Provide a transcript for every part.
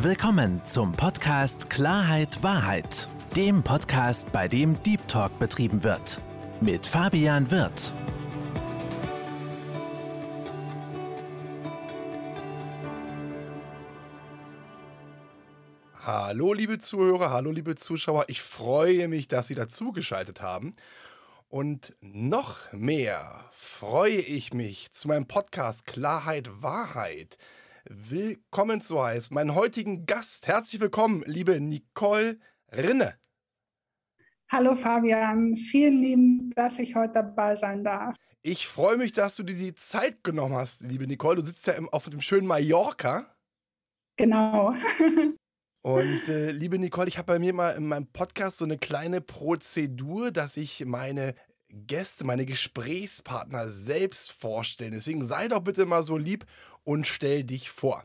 Willkommen zum Podcast Klarheit Wahrheit, dem Podcast, bei dem Deep Talk betrieben wird. Mit Fabian Wirth. Hallo liebe Zuhörer, hallo liebe Zuschauer, ich freue mich, dass Sie dazugeschaltet haben. Und noch mehr freue ich mich zu meinem Podcast Klarheit Wahrheit willkommen zu heißen. Meinen heutigen Gast, herzlich willkommen, liebe Nicole Rinne. Hallo Fabian, vielen lieben, dass ich heute dabei sein darf. Ich freue mich, dass du dir die Zeit genommen hast, liebe Nicole. Du sitzt ja im, auf dem schönen Mallorca. Genau. Und äh, liebe Nicole, ich habe bei mir mal in meinem Podcast so eine kleine Prozedur, dass ich meine Gäste, meine Gesprächspartner selbst vorstelle. Deswegen sei doch bitte mal so lieb und stell dich vor.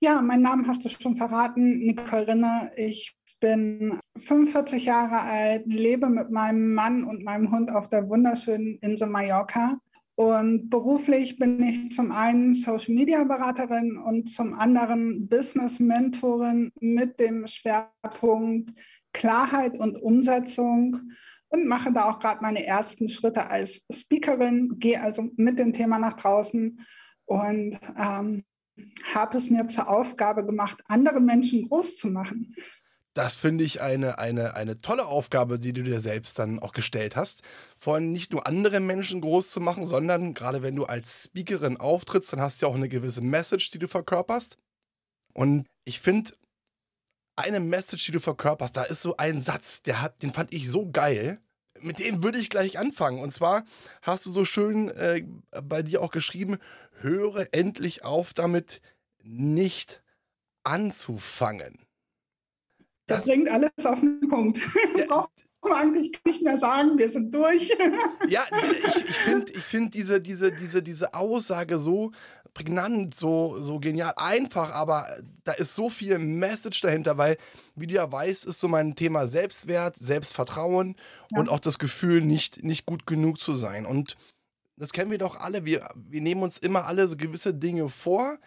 Ja, mein Name hast du schon verraten, Nicole Rinne. Ich bin 45 Jahre alt, lebe mit meinem Mann und meinem Hund auf der wunderschönen Insel Mallorca. Und beruflich bin ich zum einen Social Media Beraterin und zum anderen Business Mentorin mit dem Schwerpunkt Klarheit und Umsetzung und mache da auch gerade meine ersten Schritte als Speakerin, gehe also mit dem Thema nach draußen und ähm, habe es mir zur Aufgabe gemacht, andere Menschen groß zu machen. Das finde ich eine, eine, eine tolle Aufgabe, die du dir selbst dann auch gestellt hast. Vor allem nicht nur andere Menschen groß zu machen, sondern gerade wenn du als Speakerin auftrittst, dann hast du ja auch eine gewisse Message, die du verkörperst. Und ich finde, eine Message, die du verkörperst, da ist so ein Satz, der hat, den fand ich so geil mit dem würde ich gleich anfangen. Und zwar hast du so schön äh, bei dir auch geschrieben, höre endlich auf damit, nicht anzufangen. Das, das bringt alles auf den Punkt. Ja, eigentlich nicht mehr sagen, wir sind durch. Ja, ich, ich finde ich find diese, diese, diese, diese Aussage so prägnant, so, so genial, einfach, aber da ist so viel Message dahinter, weil, wie du ja weißt, ist so mein Thema Selbstwert, Selbstvertrauen ja. und auch das Gefühl, nicht, nicht gut genug zu sein. Und das kennen wir doch alle. Wir, wir nehmen uns immer alle so gewisse Dinge vor.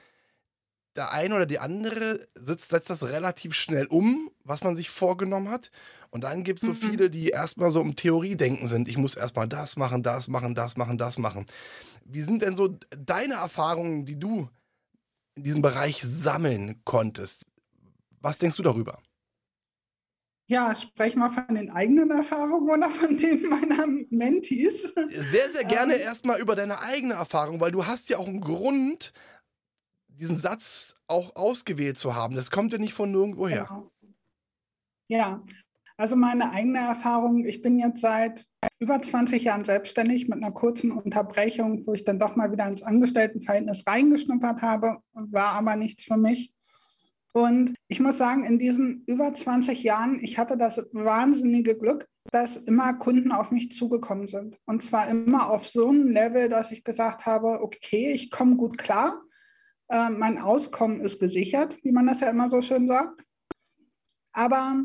Der eine oder die andere setzt, setzt das relativ schnell um, was man sich vorgenommen hat. Und dann gibt es so mhm. viele, die erstmal so im Theoriedenken sind. Ich muss erstmal das machen, das machen, das machen, das machen. Wie sind denn so deine Erfahrungen, die du in diesem Bereich sammeln konntest? Was denkst du darüber? Ja, sprech mal von den eigenen Erfahrungen oder von denen meiner Mentees. Sehr, sehr gerne ähm, erstmal über deine eigene Erfahrung, weil du hast ja auch einen Grund, diesen Satz auch ausgewählt zu haben. Das kommt ja nicht von nirgendwo her. Genau. Ja, also meine eigene Erfahrung, ich bin jetzt seit über 20 Jahren selbstständig mit einer kurzen Unterbrechung, wo ich dann doch mal wieder ins Angestelltenverhältnis reingeschnuppert habe, war aber nichts für mich. Und ich muss sagen, in diesen über 20 Jahren, ich hatte das wahnsinnige Glück, dass immer Kunden auf mich zugekommen sind. Und zwar immer auf so einem Level, dass ich gesagt habe, okay, ich komme gut klar. Äh, mein Auskommen ist gesichert, wie man das ja immer so schön sagt. Aber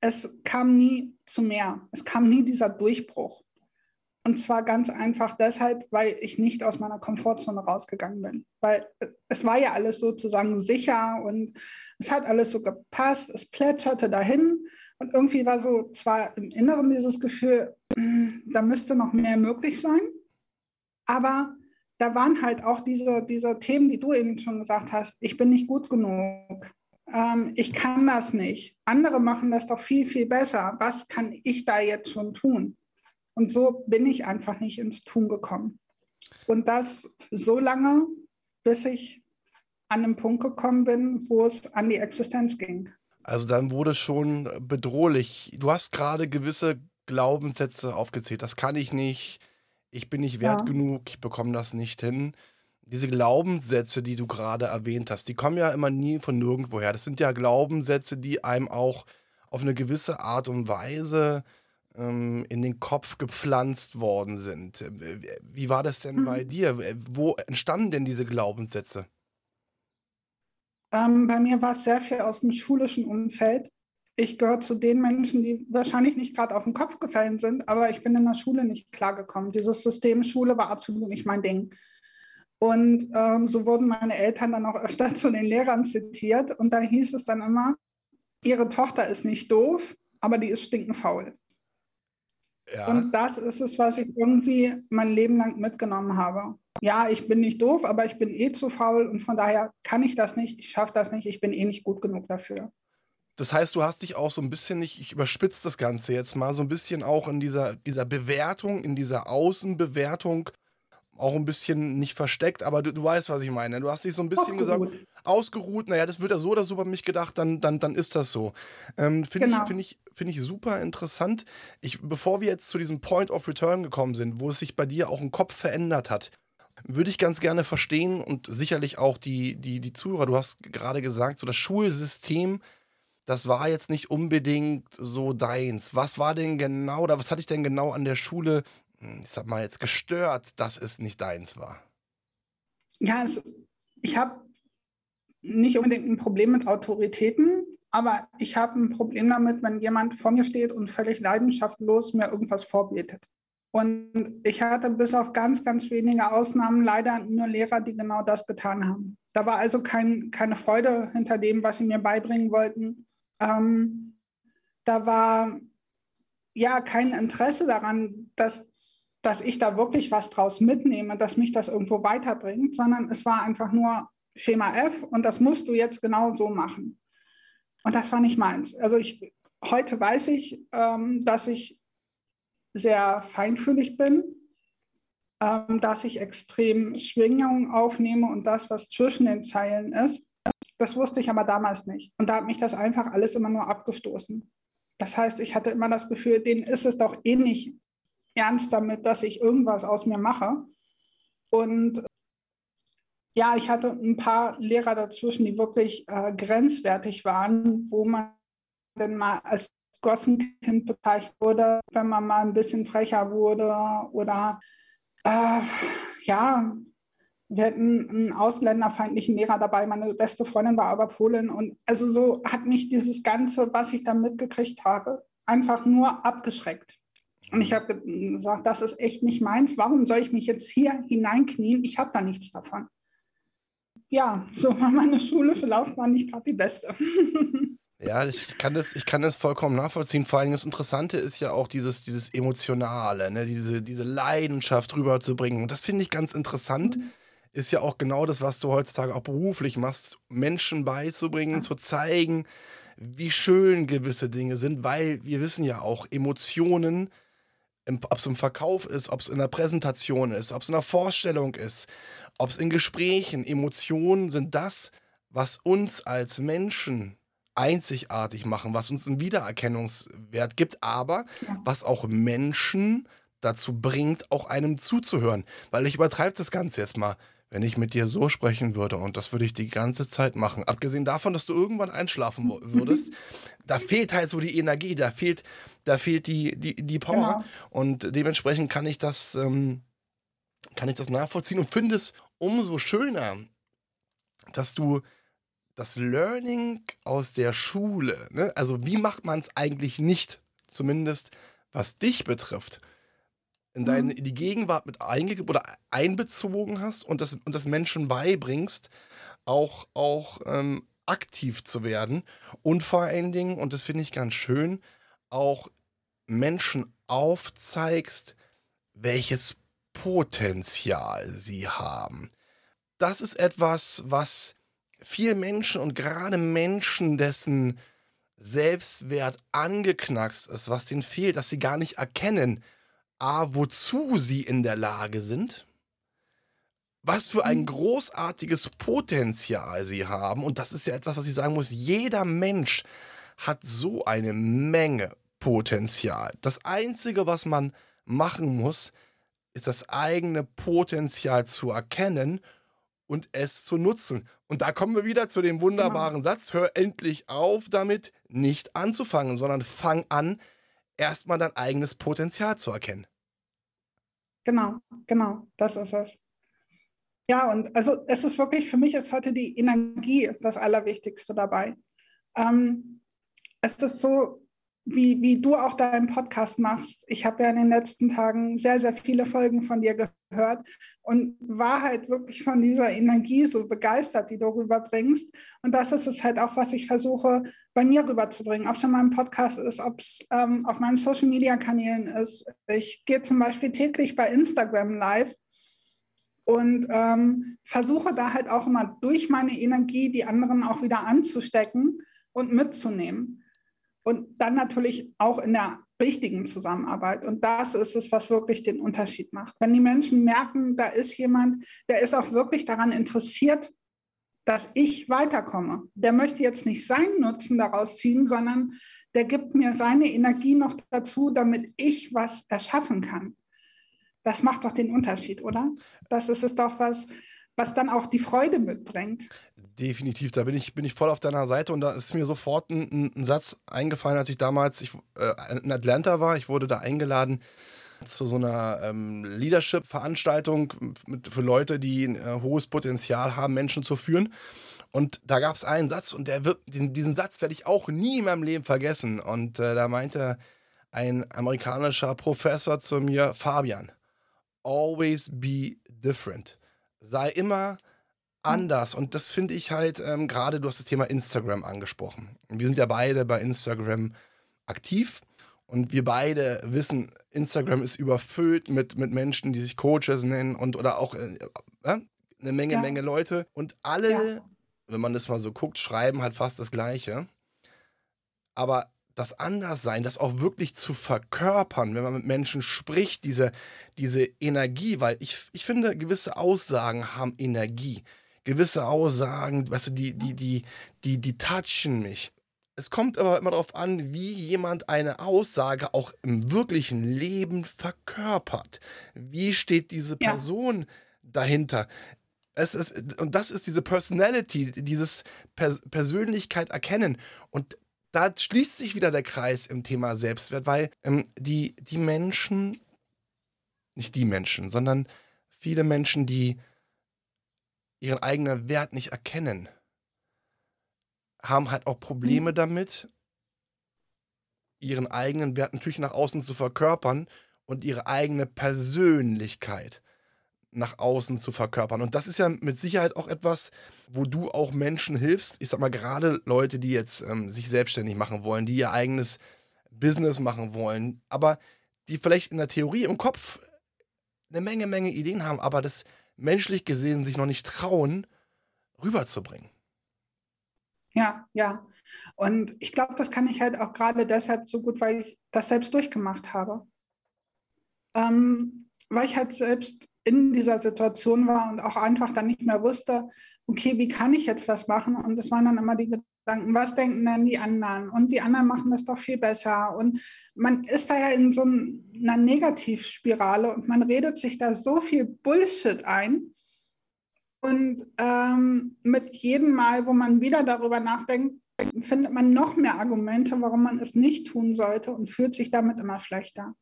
es kam nie zu mehr. Es kam nie dieser Durchbruch. Und zwar ganz einfach deshalb, weil ich nicht aus meiner Komfortzone rausgegangen bin. Weil es war ja alles sozusagen sicher und es hat alles so gepasst, es plätscherte dahin. Und irgendwie war so zwar im Inneren dieses Gefühl, da müsste noch mehr möglich sein. Aber da waren halt auch diese, diese Themen, die du eben schon gesagt hast, ich bin nicht gut genug ähm, ich kann das nicht. Andere machen das doch viel, viel besser. Was kann ich da jetzt schon tun? Und so bin ich einfach nicht ins Tun gekommen. Und das so lange, bis ich an einen Punkt gekommen bin, wo es an die Existenz ging. Also dann wurde es schon bedrohlich. Du hast gerade gewisse Glaubenssätze aufgezählt. Das kann ich nicht. Ich bin nicht wert ja. genug. Ich bekomme das nicht hin diese Glaubenssätze, die du gerade erwähnt hast, die kommen ja immer nie von nirgendwoher. Das sind ja Glaubenssätze, die einem auch auf eine gewisse Art und Weise ähm, in den Kopf gepflanzt worden sind. Wie war das denn mhm. bei dir? Wo entstanden denn diese Glaubenssätze? Ähm, bei mir war es sehr viel aus dem schulischen Umfeld. Ich gehöre zu den Menschen, die wahrscheinlich nicht gerade auf den Kopf gefallen sind, aber ich bin in der Schule nicht klargekommen. Dieses System Schule war absolut nicht mein Ding. Und ähm, so wurden meine Eltern dann auch öfter zu den Lehrern zitiert. Und da hieß es dann immer, ihre Tochter ist nicht doof, aber die ist stinkenfaul. Ja. Und das ist es, was ich irgendwie mein Leben lang mitgenommen habe. Ja, ich bin nicht doof, aber ich bin eh zu faul und von daher kann ich das nicht, ich schaffe das nicht, ich bin eh nicht gut genug dafür. Das heißt, du hast dich auch so ein bisschen nicht, ich überspitze das Ganze jetzt mal, so ein bisschen auch in dieser, dieser Bewertung, in dieser Außenbewertung auch ein bisschen nicht versteckt, aber du, du weißt, was ich meine. Du hast dich so ein bisschen ausgeruht. gesagt, ausgeruht, naja, das wird ja so oder so bei mich gedacht, dann, dann, dann ist das so. Ähm, Finde genau. ich, find ich, find ich super interessant. Ich, bevor wir jetzt zu diesem Point of Return gekommen sind, wo es sich bei dir auch im Kopf verändert hat, würde ich ganz gerne verstehen und sicherlich auch die, die, die Zuhörer, du hast gerade gesagt, so das Schulsystem, das war jetzt nicht unbedingt so deins. Was war denn genau, oder was hatte ich denn genau an der Schule hm, ich sag mal jetzt gestört, dass es nicht deins war? Ja, es, ich habe nicht unbedingt ein Problem mit Autoritäten, aber ich habe ein Problem damit, wenn jemand vor mir steht und völlig leidenschaftslos mir irgendwas vorbetet. Und ich hatte bis auf ganz, ganz wenige Ausnahmen leider nur Lehrer, die genau das getan haben. Da war also kein, keine Freude hinter dem, was sie mir beibringen wollten. Ähm, da war ja kein Interesse daran, dass dass ich da wirklich was draus mitnehme, dass mich das irgendwo weiterbringt, sondern es war einfach nur Schema F und das musst du jetzt genau so machen. Und das war nicht meins. Also ich, heute weiß ich, ähm, dass ich sehr feinfühlig bin, ähm, dass ich extrem Schwingungen aufnehme und das, was zwischen den Zeilen ist. Das wusste ich aber damals nicht. Und da hat mich das einfach alles immer nur abgestoßen. Das heißt, ich hatte immer das Gefühl, denen ist es doch eh nicht ernst damit, dass ich irgendwas aus mir mache. Und ja, ich hatte ein paar Lehrer dazwischen, die wirklich äh, grenzwertig waren, wo man dann mal als Gossenkind bezeichnet wurde, wenn man mal ein bisschen frecher wurde oder äh, ja, wir hatten einen ausländerfeindlichen Lehrer dabei. Meine beste Freundin war aber Polin. Und also so hat mich dieses Ganze, was ich da mitgekriegt habe, einfach nur abgeschreckt. Und ich habe gesagt, das ist echt nicht meins. Warum soll ich mich jetzt hier hineinknien? Ich habe da nichts davon. Ja, so war meine schulische Laufbahn nicht gerade die beste. Ja, ich kann, das, ich kann das vollkommen nachvollziehen. Vor allem das Interessante ist ja auch dieses, dieses Emotionale, ne? diese, diese Leidenschaft rüberzubringen. Und das finde ich ganz interessant. Mhm. Ist ja auch genau das, was du heutzutage auch beruflich machst, Menschen beizubringen, zu zeigen, wie schön gewisse Dinge sind, weil wir wissen ja auch, Emotionen ob es im Verkauf ist, ob es in der Präsentation ist, ob es in der Vorstellung ist, ob es in Gesprächen, Emotionen sind das, was uns als Menschen einzigartig machen, was uns einen Wiedererkennungswert gibt, aber ja. was auch Menschen dazu bringt, auch einem zuzuhören. Weil ich übertreibe das Ganze jetzt mal wenn ich mit dir so sprechen würde und das würde ich die ganze Zeit machen, abgesehen davon, dass du irgendwann einschlafen würdest, da fehlt halt so die Energie, da fehlt, da fehlt die, die, die Power genau. und dementsprechend kann ich das, ähm, kann ich das nachvollziehen und finde es umso schöner, dass du das Learning aus der Schule, ne? also wie macht man es eigentlich nicht, zumindest was dich betrifft, in, deine, mhm. in die Gegenwart mit eingegeben oder einbezogen hast und das, und das Menschen beibringst, auch, auch ähm, aktiv zu werden und vor allen Dingen, und das finde ich ganz schön, auch Menschen aufzeigst, welches Potenzial sie haben. Das ist etwas, was vielen Menschen und gerade Menschen, dessen Selbstwert angeknackst ist, was denen fehlt, dass sie gar nicht erkennen, A, wozu sie in der Lage sind, was für ein mhm. großartiges Potenzial sie haben. Und das ist ja etwas, was ich sagen muss, jeder Mensch hat so eine Menge Potenzial. Das Einzige, was man machen muss, ist das eigene Potenzial zu erkennen und es zu nutzen. Und da kommen wir wieder zu dem wunderbaren genau. Satz, hör endlich auf damit, nicht anzufangen, sondern fang an, erstmal dein eigenes Potenzial zu erkennen. Genau, genau, das ist es. Ja, und also es ist wirklich, für mich ist heute die Energie das Allerwichtigste dabei. Ähm, es ist so, wie, wie du auch deinen Podcast machst. Ich habe ja in den letzten Tagen sehr, sehr viele Folgen von dir gehört und war halt wirklich von dieser Energie so begeistert, die du rüberbringst. Und das ist es halt auch, was ich versuche, bei mir rüberzubringen. Ob es in meinem Podcast ist, ob es ähm, auf meinen Social-Media-Kanälen ist. Ich gehe zum Beispiel täglich bei Instagram live und ähm, versuche da halt auch immer durch meine Energie die anderen auch wieder anzustecken und mitzunehmen. Und dann natürlich auch in der richtigen Zusammenarbeit. Und das ist es, was wirklich den Unterschied macht. Wenn die Menschen merken, da ist jemand, der ist auch wirklich daran interessiert, dass ich weiterkomme. Der möchte jetzt nicht seinen Nutzen daraus ziehen, sondern der gibt mir seine Energie noch dazu, damit ich was erschaffen kann. Das macht doch den Unterschied, oder? Das ist es doch was, was dann auch die Freude mitbringt. Definitiv, da bin ich, bin ich voll auf deiner Seite und da ist mir sofort ein, ein Satz eingefallen, als ich damals ich, äh, in Atlanta war. Ich wurde da eingeladen zu so einer ähm, Leadership-Veranstaltung für Leute, die ein äh, hohes Potenzial haben, Menschen zu führen. Und da gab es einen Satz und der wird, diesen Satz werde ich auch nie in meinem Leben vergessen. Und äh, da meinte ein amerikanischer Professor zu mir, Fabian, always be different. Sei immer anders. Und das finde ich halt ähm, gerade, du hast das Thema Instagram angesprochen. Wir sind ja beide bei Instagram aktiv. Und wir beide wissen, Instagram ist überfüllt mit, mit Menschen, die sich Coaches nennen und oder auch äh, äh, eine Menge, ja. Menge Leute. Und alle, ja. wenn man das mal so guckt, schreiben halt fast das Gleiche. Aber das Anderssein, das auch wirklich zu verkörpern, wenn man mit Menschen spricht, diese, diese Energie, weil ich, ich finde, gewisse Aussagen haben Energie gewisse Aussagen, weißt du, die, die, die, die, die touchen mich. Es kommt aber immer darauf an, wie jemand eine Aussage auch im wirklichen Leben verkörpert. Wie steht diese Person ja. dahinter? Es ist, und das ist diese Personality, dieses Pers Persönlichkeit erkennen. Und da schließt sich wieder der Kreis im Thema Selbstwert, weil ähm, die, die Menschen, nicht die Menschen, sondern viele Menschen, die ihren eigenen Wert nicht erkennen, haben halt auch Probleme mhm. damit, ihren eigenen Wert natürlich nach außen zu verkörpern und ihre eigene Persönlichkeit nach außen zu verkörpern. Und das ist ja mit Sicherheit auch etwas, wo du auch Menschen hilfst. Ich sag mal, gerade Leute, die jetzt ähm, sich selbstständig machen wollen, die ihr eigenes Business machen wollen, aber die vielleicht in der Theorie im Kopf eine Menge, Menge Ideen haben, aber das menschlich gesehen sich noch nicht trauen, rüberzubringen. Ja, ja. Und ich glaube, das kann ich halt auch gerade deshalb so gut, weil ich das selbst durchgemacht habe. Ähm, weil ich halt selbst in dieser Situation war und auch einfach dann nicht mehr wusste, okay, wie kann ich jetzt was machen? Und das waren dann immer die Gedanken, was denken denn die anderen? Und die anderen machen das doch viel besser. Und man ist da ja in so einer Negativspirale und man redet sich da so viel Bullshit ein. Und ähm, mit jedem Mal, wo man wieder darüber nachdenkt, findet man noch mehr Argumente, warum man es nicht tun sollte und fühlt sich damit immer schlechter.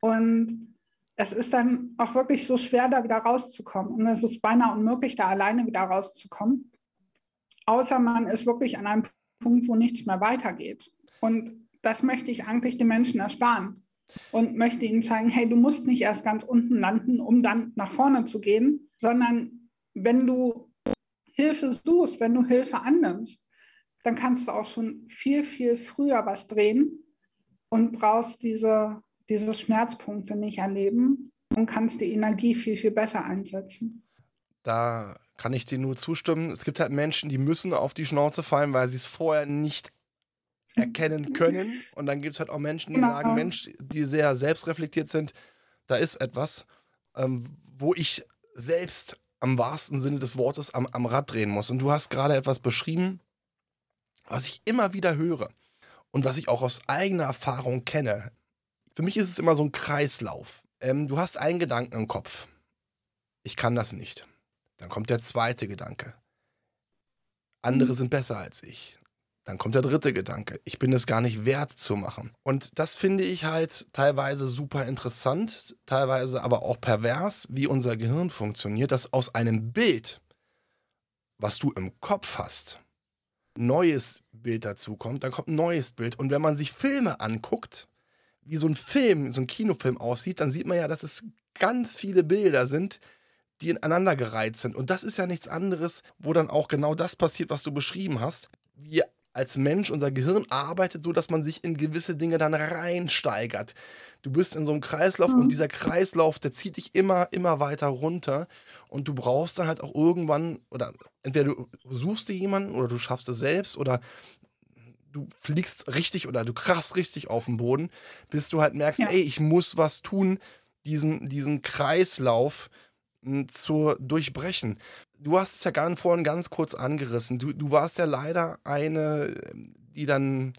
Und es ist dann auch wirklich so schwer, da wieder rauszukommen. Und es ist beinahe unmöglich, da alleine wieder rauszukommen. Außer man ist wirklich an einem Punkt, wo nichts mehr weitergeht. Und das möchte ich eigentlich den Menschen ersparen. Und möchte ihnen zeigen, hey, du musst nicht erst ganz unten landen, um dann nach vorne zu gehen, sondern wenn du Hilfe suchst, wenn du Hilfe annimmst, dann kannst du auch schon viel, viel früher was drehen und brauchst diese diese Schmerzpunkte nicht erleben und kannst die Energie viel, viel besser einsetzen. Da kann ich dir nur zustimmen. Es gibt halt Menschen, die müssen auf die Schnauze fallen, weil sie es vorher nicht erkennen können. Und dann gibt es halt auch Menschen, die genau. sagen, Mensch, die sehr selbstreflektiert sind, da ist etwas, ähm, wo ich selbst am wahrsten Sinne des Wortes am, am Rad drehen muss. Und du hast gerade etwas beschrieben, was ich immer wieder höre und was ich auch aus eigener Erfahrung kenne. Für mich ist es immer so ein Kreislauf. Ähm, du hast einen Gedanken im Kopf. Ich kann das nicht. Dann kommt der zweite Gedanke. Andere mhm. sind besser als ich. Dann kommt der dritte Gedanke. Ich bin es gar nicht wert zu machen. Und das finde ich halt teilweise super interessant, teilweise aber auch pervers, wie unser Gehirn funktioniert, dass aus einem Bild, was du im Kopf hast, neues Bild dazu kommt, dann kommt ein neues Bild. Und wenn man sich Filme anguckt, wie so ein Film, so ein Kinofilm aussieht, dann sieht man ja, dass es ganz viele Bilder sind, die ineinander gereiht sind. Und das ist ja nichts anderes, wo dann auch genau das passiert, was du beschrieben hast. Wir als Mensch, unser Gehirn arbeitet so, dass man sich in gewisse Dinge dann reinsteigert. Du bist in so einem Kreislauf mhm. und dieser Kreislauf, der zieht dich immer, immer weiter runter. Und du brauchst dann halt auch irgendwann, oder entweder du suchst dir jemanden oder du schaffst es selbst oder du fliegst richtig oder du krachst richtig auf den Boden, bis du halt merkst, ja. ey, ich muss was tun, diesen, diesen Kreislauf hm, zu durchbrechen. Du hast es ja ganz vorhin ganz kurz angerissen. Du, du warst ja leider eine, die dann,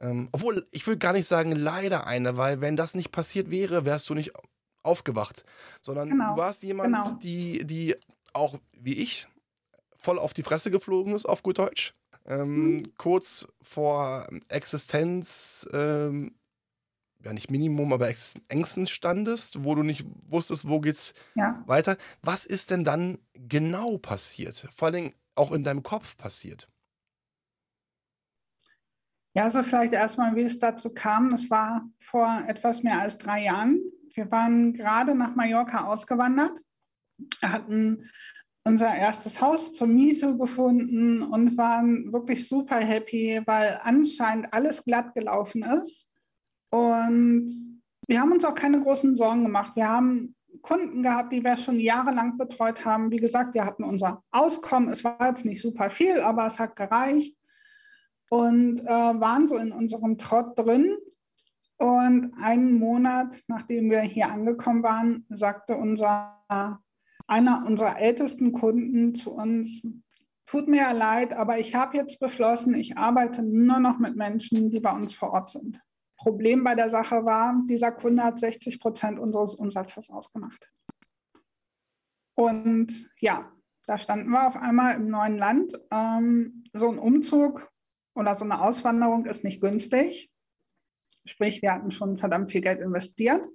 ähm, obwohl ich will gar nicht sagen leider eine, weil wenn das nicht passiert wäre, wärst du nicht aufgewacht, sondern genau. du warst jemand, genau. die, die auch wie ich voll auf die Fresse geflogen ist, auf gut Deutsch. Ähm, mhm. Kurz vor Existenz, ähm, ja nicht Minimum, aber Ängsten standest, wo du nicht wusstest, wo geht's ja. weiter. Was ist denn dann genau passiert? Vor allem auch in deinem Kopf passiert? Ja, also vielleicht erstmal, wie es dazu kam. Es war vor etwas mehr als drei Jahren. Wir waren gerade nach Mallorca ausgewandert, hatten unser erstes Haus zur Miete gefunden und waren wirklich super happy, weil anscheinend alles glatt gelaufen ist. Und wir haben uns auch keine großen Sorgen gemacht. Wir haben Kunden gehabt, die wir schon jahrelang betreut haben. Wie gesagt, wir hatten unser Auskommen. Es war jetzt nicht super viel, aber es hat gereicht. Und äh, waren so in unserem Trott drin. Und einen Monat, nachdem wir hier angekommen waren, sagte unser, einer unserer ältesten Kunden zu uns, tut mir ja leid, aber ich habe jetzt beschlossen, ich arbeite nur noch mit Menschen, die bei uns vor Ort sind. Problem bei der Sache war, dieser Kunde hat 60 Prozent unseres Umsatzes ausgemacht. Und ja, da standen wir auf einmal im neuen Land. Ähm, so ein Umzug oder so eine Auswanderung ist nicht günstig. Sprich, wir hatten schon verdammt viel Geld investiert.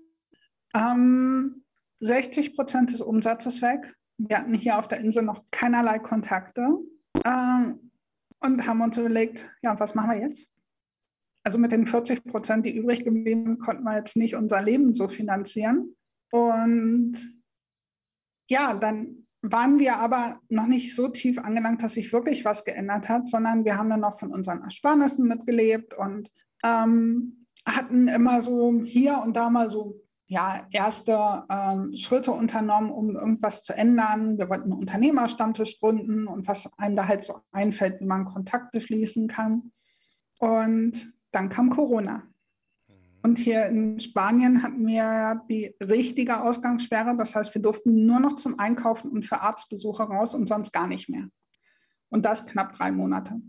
Ähm, 60 Prozent des Umsatzes weg. Wir hatten hier auf der Insel noch keinerlei Kontakte ähm, und haben uns überlegt, ja, was machen wir jetzt? Also mit den 40 Prozent, die übrig geblieben, konnten wir jetzt nicht unser Leben so finanzieren. Und ja, dann waren wir aber noch nicht so tief angelangt, dass sich wirklich was geändert hat, sondern wir haben dann noch von unseren Ersparnissen mitgelebt und ähm, hatten immer so hier und da mal so ja, erste ähm, Schritte unternommen, um irgendwas zu ändern. Wir wollten einen Unternehmerstammtisch gründen und was einem da halt so einfällt, wie man Kontakte schließen kann. Und dann kam Corona. Und hier in Spanien hatten wir die richtige Ausgangssperre. Das heißt, wir durften nur noch zum Einkaufen und für Arztbesuche raus und sonst gar nicht mehr. Und das knapp drei Monate.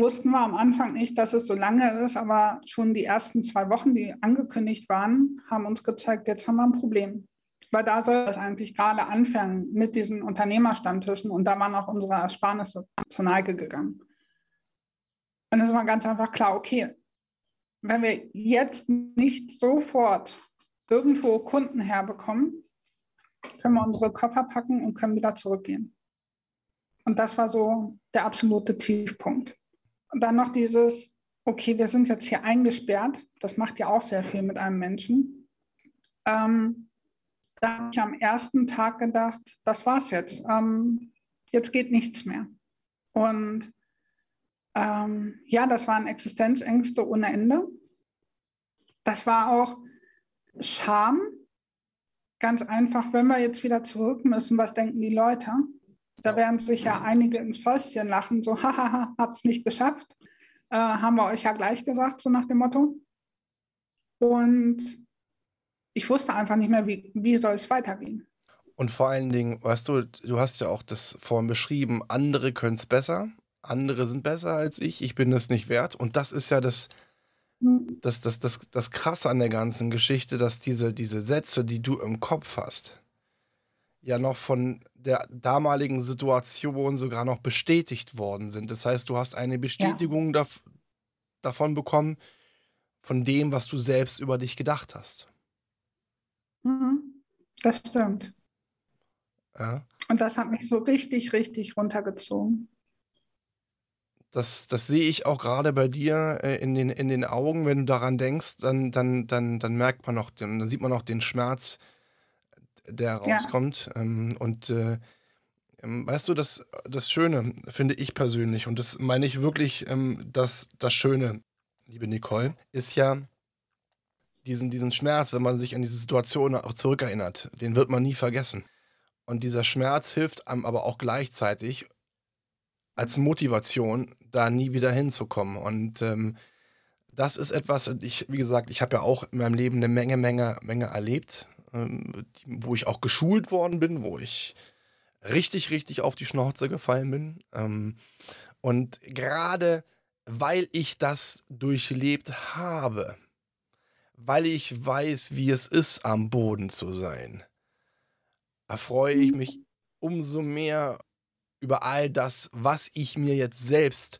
Wussten wir am Anfang nicht, dass es so lange ist, aber schon die ersten zwei Wochen, die angekündigt waren, haben uns gezeigt, jetzt haben wir ein Problem. Weil da soll es eigentlich gerade anfangen mit diesen Unternehmerstammtischen und da waren auch unsere Ersparnisse zur Neige gegangen. Und es war ganz einfach klar, okay, wenn wir jetzt nicht sofort irgendwo Kunden herbekommen, können wir unsere Koffer packen und können wieder zurückgehen. Und das war so der absolute Tiefpunkt. Und dann noch dieses, okay, wir sind jetzt hier eingesperrt. Das macht ja auch sehr viel mit einem Menschen. Ähm, da habe ich am ersten Tag gedacht, das war's jetzt. Ähm, jetzt geht nichts mehr. Und ähm, ja, das waren Existenzängste ohne Ende. Das war auch Scham. Ganz einfach, wenn wir jetzt wieder zurück müssen, was denken die Leute? Da werden sich ja einige ins Fäustchen lachen, so, hahaha, hab's nicht geschafft. Äh, haben wir euch ja gleich gesagt, so nach dem Motto. Und ich wusste einfach nicht mehr, wie, wie soll es weitergehen. Und vor allen Dingen, weißt du, du hast ja auch das vorhin beschrieben, andere können es besser andere sind besser als ich, ich bin es nicht wert. Und das ist ja das, hm. das, das, das, das Krasse an der ganzen Geschichte, dass diese, diese Sätze, die du im Kopf hast, ja noch von der damaligen Situation sogar noch bestätigt worden sind. Das heißt, du hast eine Bestätigung ja. dav davon bekommen, von dem, was du selbst über dich gedacht hast. Mhm. Das stimmt. Ja. Und das hat mich so richtig, richtig runtergezogen. Das, das sehe ich auch gerade bei dir äh, in, den, in den Augen. Wenn du daran denkst, dann, dann, dann, dann merkt man noch, den, dann sieht man noch den Schmerz, der rauskommt. Ja. Ähm, und äh, ähm, weißt du, das, das Schöne, finde ich persönlich, und das meine ich wirklich, ähm, das, das Schöne, liebe Nicole, ist ja diesen, diesen Schmerz, wenn man sich an diese Situation auch zurückerinnert, den wird man nie vergessen. Und dieser Schmerz hilft einem aber auch gleichzeitig als Motivation, da nie wieder hinzukommen. Und ähm, das ist etwas, ich, wie gesagt, ich habe ja auch in meinem Leben eine Menge, Menge, Menge erlebt, ähm, wo ich auch geschult worden bin, wo ich richtig, richtig auf die Schnauze gefallen bin. Ähm, und gerade weil ich das durchlebt habe, weil ich weiß, wie es ist, am Boden zu sein, erfreue ich mich umso mehr über all das, was ich mir jetzt selbst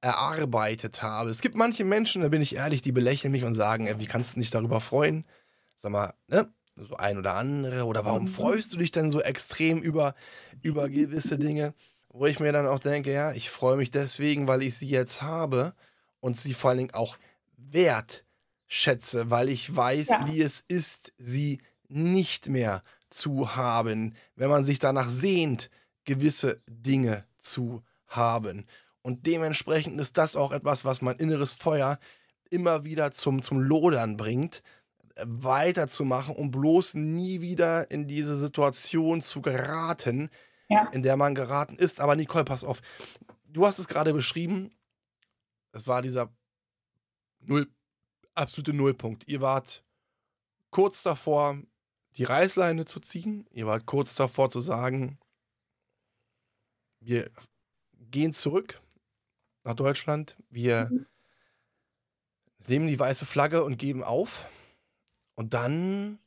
erarbeitet habe. Es gibt manche Menschen, da bin ich ehrlich, die belächeln mich und sagen, ey, wie kannst du dich darüber freuen? Sag mal, ne? So ein oder andere. Oder warum mhm. freust du dich denn so extrem über, über gewisse Dinge? Wo ich mir dann auch denke, ja, ich freue mich deswegen, weil ich sie jetzt habe und sie vor allen Dingen auch wertschätze, weil ich weiß, ja. wie es ist, sie nicht mehr zu haben, wenn man sich danach sehnt, gewisse Dinge zu haben. Und dementsprechend ist das auch etwas, was mein inneres Feuer immer wieder zum, zum Lodern bringt, weiterzumachen, um bloß nie wieder in diese Situation zu geraten, ja. in der man geraten ist. Aber Nicole, pass auf, du hast es gerade beschrieben, es war dieser Null, absolute Nullpunkt. Ihr wart kurz davor, die Reißleine zu ziehen. Ihr wart kurz davor zu sagen, wir gehen zurück nach Deutschland, wir mhm. nehmen die weiße Flagge und geben auf. Und dann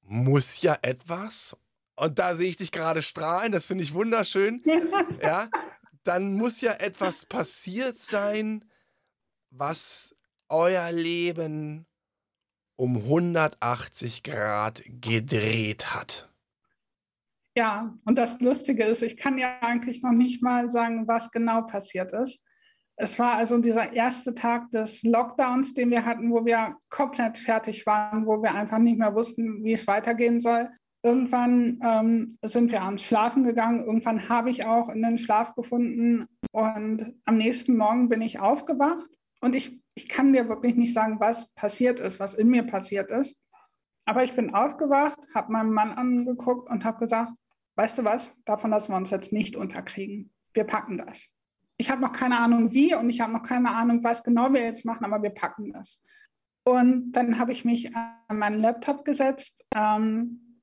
muss ja etwas, und da sehe ich dich gerade strahlen, das finde ich wunderschön, ja, dann muss ja etwas passiert sein, was euer Leben um 180 Grad gedreht hat. Ja, und das Lustige ist, ich kann ja eigentlich noch nicht mal sagen, was genau passiert ist. Es war also dieser erste Tag des Lockdowns, den wir hatten, wo wir komplett fertig waren, wo wir einfach nicht mehr wussten, wie es weitergehen soll. Irgendwann ähm, sind wir abends schlafen gegangen. Irgendwann habe ich auch in den Schlaf gefunden. Und am nächsten Morgen bin ich aufgewacht. Und ich, ich kann dir wirklich nicht sagen, was passiert ist, was in mir passiert ist. Aber ich bin aufgewacht, habe meinen Mann angeguckt und habe gesagt, weißt du was, davon lassen wir uns jetzt nicht unterkriegen. Wir packen das. Ich habe noch keine Ahnung wie und ich habe noch keine Ahnung, was genau wir jetzt machen, aber wir packen das. Und dann habe ich mich an meinen Laptop gesetzt, ähm,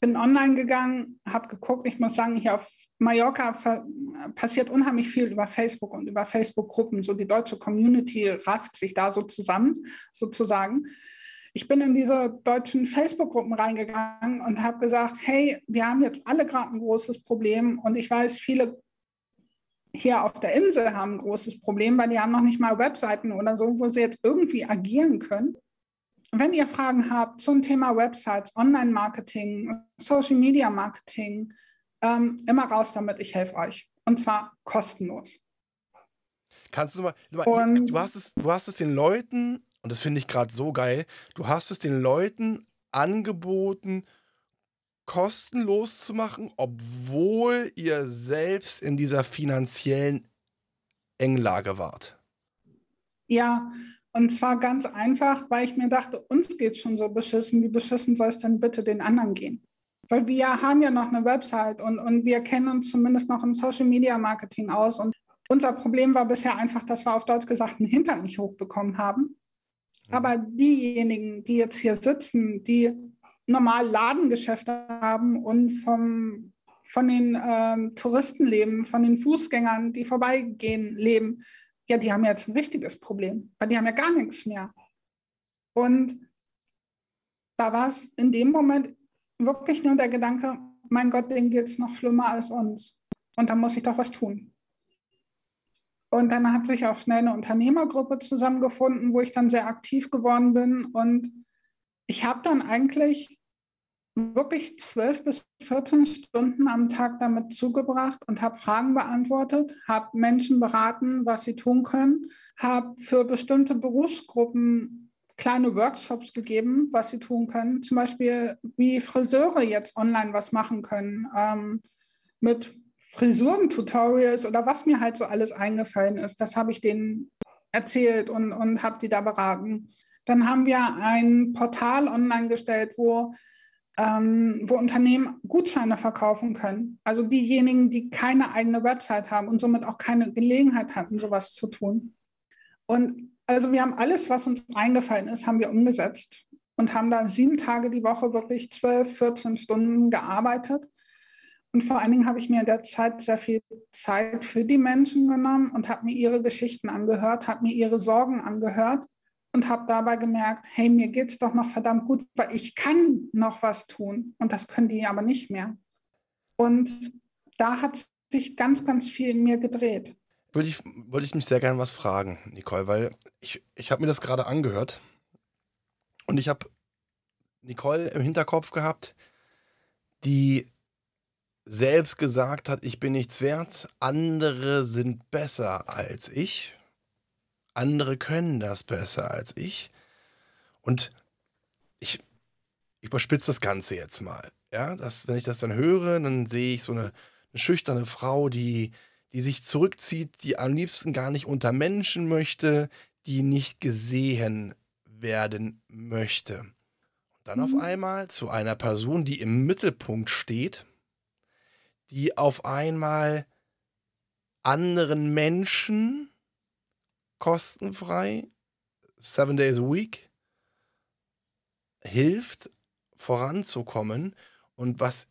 bin online gegangen, habe geguckt. Ich muss sagen, hier auf Mallorca passiert unheimlich viel über Facebook und über Facebook-Gruppen. So die deutsche Community rafft sich da so zusammen, sozusagen ich bin in diese deutschen Facebook-Gruppen reingegangen und habe gesagt, hey, wir haben jetzt alle gerade ein großes Problem und ich weiß, viele hier auf der Insel haben ein großes Problem, weil die haben noch nicht mal Webseiten oder so, wo sie jetzt irgendwie agieren können. Wenn ihr Fragen habt zum Thema Websites, Online-Marketing, Social-Media-Marketing, ähm, immer raus damit, ich helfe euch. Und zwar kostenlos. Kannst du mal, du, du, hast es, du hast es den Leuten und das finde ich gerade so geil, du hast es den Leuten angeboten, kostenlos zu machen, obwohl ihr selbst in dieser finanziellen Englage wart. Ja, und zwar ganz einfach, weil ich mir dachte, uns geht schon so beschissen, wie beschissen soll es denn bitte den anderen gehen? Weil wir haben ja noch eine Website und, und wir kennen uns zumindest noch im Social Media Marketing aus. Und unser Problem war bisher einfach, dass wir auf Deutsch gesagt einen Hintern nicht hochbekommen haben. Aber diejenigen, die jetzt hier sitzen, die normal Ladengeschäfte haben und vom, von den ähm, Touristen leben, von den Fußgängern, die vorbeigehen, leben, ja, die haben jetzt ein richtiges Problem, weil die haben ja gar nichts mehr. Und da war es in dem Moment wirklich nur der Gedanke, mein Gott, denen geht es noch schlimmer als uns. Und da muss ich doch was tun. Und dann hat sich auch schnell eine Unternehmergruppe zusammengefunden, wo ich dann sehr aktiv geworden bin. Und ich habe dann eigentlich wirklich zwölf bis 14 Stunden am Tag damit zugebracht und habe Fragen beantwortet, habe Menschen beraten, was sie tun können, habe für bestimmte Berufsgruppen kleine Workshops gegeben, was sie tun können. Zum Beispiel, wie Friseure jetzt online was machen können ähm, mit Frisuren-Tutorials oder was mir halt so alles eingefallen ist. Das habe ich denen erzählt und, und habe die da beraten. Dann haben wir ein Portal online gestellt, wo ähm, wo Unternehmen Gutscheine verkaufen können. Also diejenigen, die keine eigene Website haben und somit auch keine Gelegenheit hatten, sowas zu tun. Und also wir haben alles, was uns eingefallen ist, haben wir umgesetzt und haben da sieben Tage die Woche wirklich zwölf, 14 Stunden gearbeitet. Und vor allen Dingen habe ich mir in der Zeit sehr viel Zeit für die Menschen genommen und habe mir ihre Geschichten angehört, habe mir ihre Sorgen angehört und habe dabei gemerkt, hey, mir geht es doch noch verdammt gut, weil ich kann noch was tun und das können die aber nicht mehr. Und da hat sich ganz, ganz viel in mir gedreht. Würde ich, wollte ich mich sehr gerne was fragen, Nicole, weil ich, ich habe mir das gerade angehört und ich habe Nicole im Hinterkopf gehabt, die selbst gesagt hat, ich bin nichts wert, andere sind besser als ich andere können das besser als ich. Und ich überspitze das Ganze jetzt mal. Ja, das, wenn ich das dann höre, dann sehe ich so eine, eine schüchterne Frau, die, die sich zurückzieht, die am liebsten gar nicht unter Menschen möchte, die nicht gesehen werden möchte. Und dann mhm. auf einmal zu einer Person, die im Mittelpunkt steht, die auf einmal anderen Menschen kostenfrei, seven days a week, hilft voranzukommen. Und was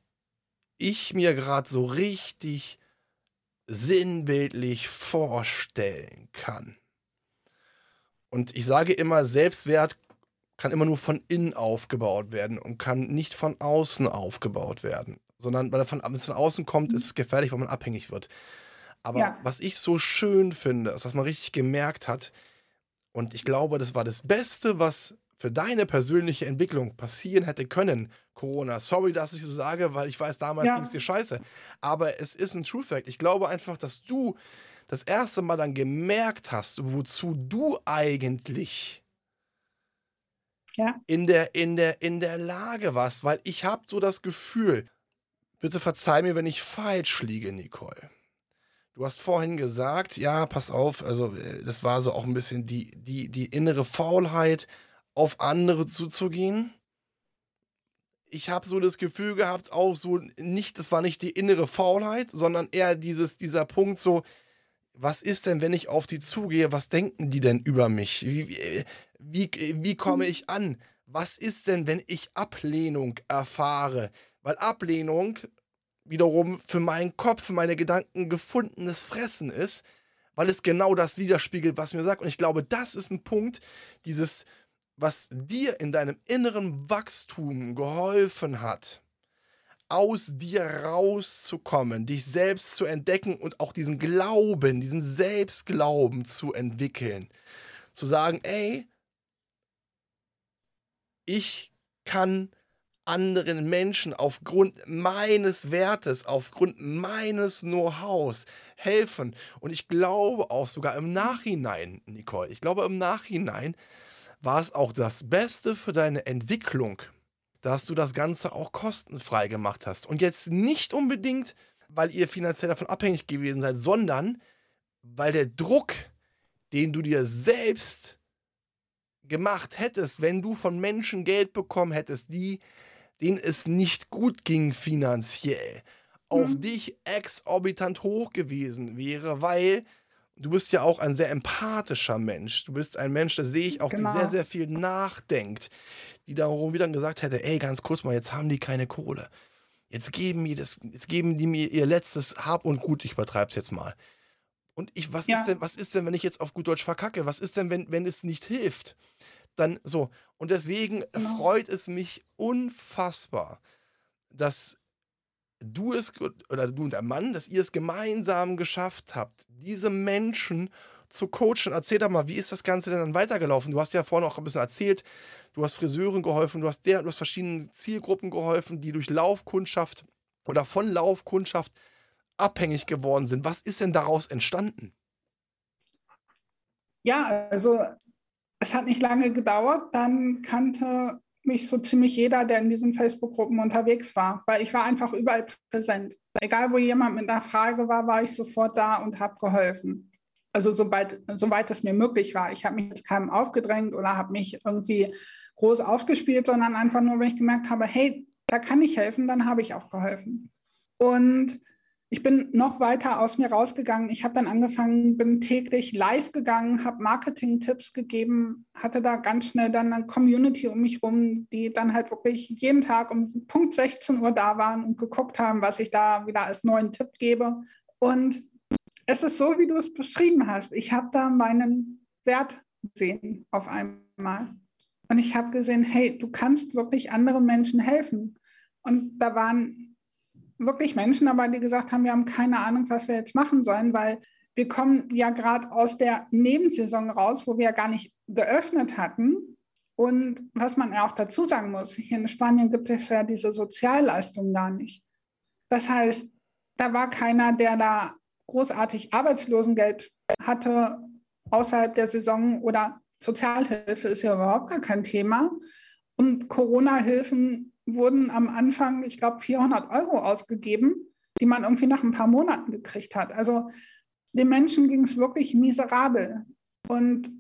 ich mir gerade so richtig sinnbildlich vorstellen kann. Und ich sage immer, Selbstwert kann immer nur von innen aufgebaut werden und kann nicht von außen aufgebaut werden. Sondern weil er von, wenn es von außen kommt, ist es gefährlich, weil man abhängig wird. Aber ja. was ich so schön finde, ist, dass man richtig gemerkt hat, und ich glaube, das war das Beste, was für deine persönliche Entwicklung passieren hätte können, Corona. Sorry, dass ich so sage, weil ich weiß, damals ja. ging es dir scheiße. Aber es ist ein True Fact. Ich glaube einfach, dass du das erste Mal dann gemerkt hast, wozu du eigentlich ja. in, der, in, der, in der Lage warst. Weil ich habe so das Gefühl, bitte verzeih mir, wenn ich falsch liege, Nicole. Du hast vorhin gesagt, ja, pass auf, also äh, das war so auch ein bisschen die, die, die innere Faulheit, auf andere zuzugehen. Ich habe so das Gefühl gehabt, auch so nicht, das war nicht die innere Faulheit, sondern eher dieses, dieser Punkt so, was ist denn, wenn ich auf die zugehe, was denken die denn über mich? Wie, wie, wie, wie komme ich an? Was ist denn, wenn ich Ablehnung erfahre? Weil Ablehnung wiederum für meinen Kopf, für meine Gedanken gefundenes Fressen ist, weil es genau das widerspiegelt, was mir sagt. Und ich glaube, das ist ein Punkt, dieses, was dir in deinem inneren Wachstum geholfen hat, aus dir rauszukommen, dich selbst zu entdecken und auch diesen Glauben, diesen Selbstglauben zu entwickeln. Zu sagen, ey, ich kann anderen Menschen aufgrund meines Wertes, aufgrund meines Know-hows helfen. Und ich glaube auch sogar im Nachhinein, Nicole, ich glaube im Nachhinein war es auch das Beste für deine Entwicklung, dass du das Ganze auch kostenfrei gemacht hast. Und jetzt nicht unbedingt, weil ihr finanziell davon abhängig gewesen seid, sondern weil der Druck, den du dir selbst gemacht hättest, wenn du von Menschen Geld bekommen hättest, die denen es nicht gut ging finanziell, auf mhm. dich exorbitant hoch gewesen wäre, weil du bist ja auch ein sehr empathischer Mensch. Du bist ein Mensch, da sehe ich auch, genau. die sehr, sehr viel nachdenkt, die darum wieder gesagt hätte, ey, ganz kurz mal, jetzt haben die keine Kohle. Jetzt geben, mir das, jetzt geben die mir ihr letztes Hab und Gut, ich übertreibe es jetzt mal. Und ich, was, ja. ist denn, was ist denn, wenn ich jetzt auf gut Deutsch verkacke? Was ist denn, wenn, wenn es nicht hilft? Dann so. Und deswegen genau. freut es mich unfassbar, dass du es oder du und der Mann, dass ihr es gemeinsam geschafft habt, diese Menschen zu coachen. Erzähl doch mal, wie ist das Ganze denn dann weitergelaufen? Du hast ja vorhin auch ein bisschen erzählt, du hast Friseuren geholfen, du hast, der, du hast verschiedenen Zielgruppen geholfen, die durch Laufkundschaft oder von Laufkundschaft abhängig geworden sind. Was ist denn daraus entstanden? Ja, also es hat nicht lange gedauert. Dann kannte mich so ziemlich jeder, der in diesen Facebook-Gruppen unterwegs war, weil ich war einfach überall präsent. Egal, wo jemand mit einer Frage war, war ich sofort da und habe geholfen. Also soweit, soweit es mir möglich war. Ich habe mich jetzt keinem aufgedrängt oder habe mich irgendwie groß aufgespielt, sondern einfach nur, wenn ich gemerkt habe, hey, da kann ich helfen, dann habe ich auch geholfen. Und ich bin noch weiter aus mir rausgegangen. Ich habe dann angefangen, bin täglich live gegangen, habe Marketing-Tipps gegeben, hatte da ganz schnell dann eine Community um mich rum, die dann halt wirklich jeden Tag um Punkt 16 Uhr da waren und geguckt haben, was ich da wieder als neuen Tipp gebe. Und es ist so, wie du es beschrieben hast. Ich habe da meinen Wert gesehen auf einmal. Und ich habe gesehen, hey, du kannst wirklich anderen Menschen helfen. Und da waren wirklich Menschen dabei, die gesagt haben, wir haben keine Ahnung, was wir jetzt machen sollen, weil wir kommen ja gerade aus der Nebensaison raus, wo wir ja gar nicht geöffnet hatten. Und was man ja auch dazu sagen muss, hier in Spanien gibt es ja diese Sozialleistungen gar nicht. Das heißt, da war keiner, der da großartig Arbeitslosengeld hatte außerhalb der Saison oder Sozialhilfe ist ja überhaupt gar kein Thema. Und Corona-Hilfen wurden am Anfang, ich glaube, 400 Euro ausgegeben, die man irgendwie nach ein paar Monaten gekriegt hat. Also den Menschen ging es wirklich miserabel. Und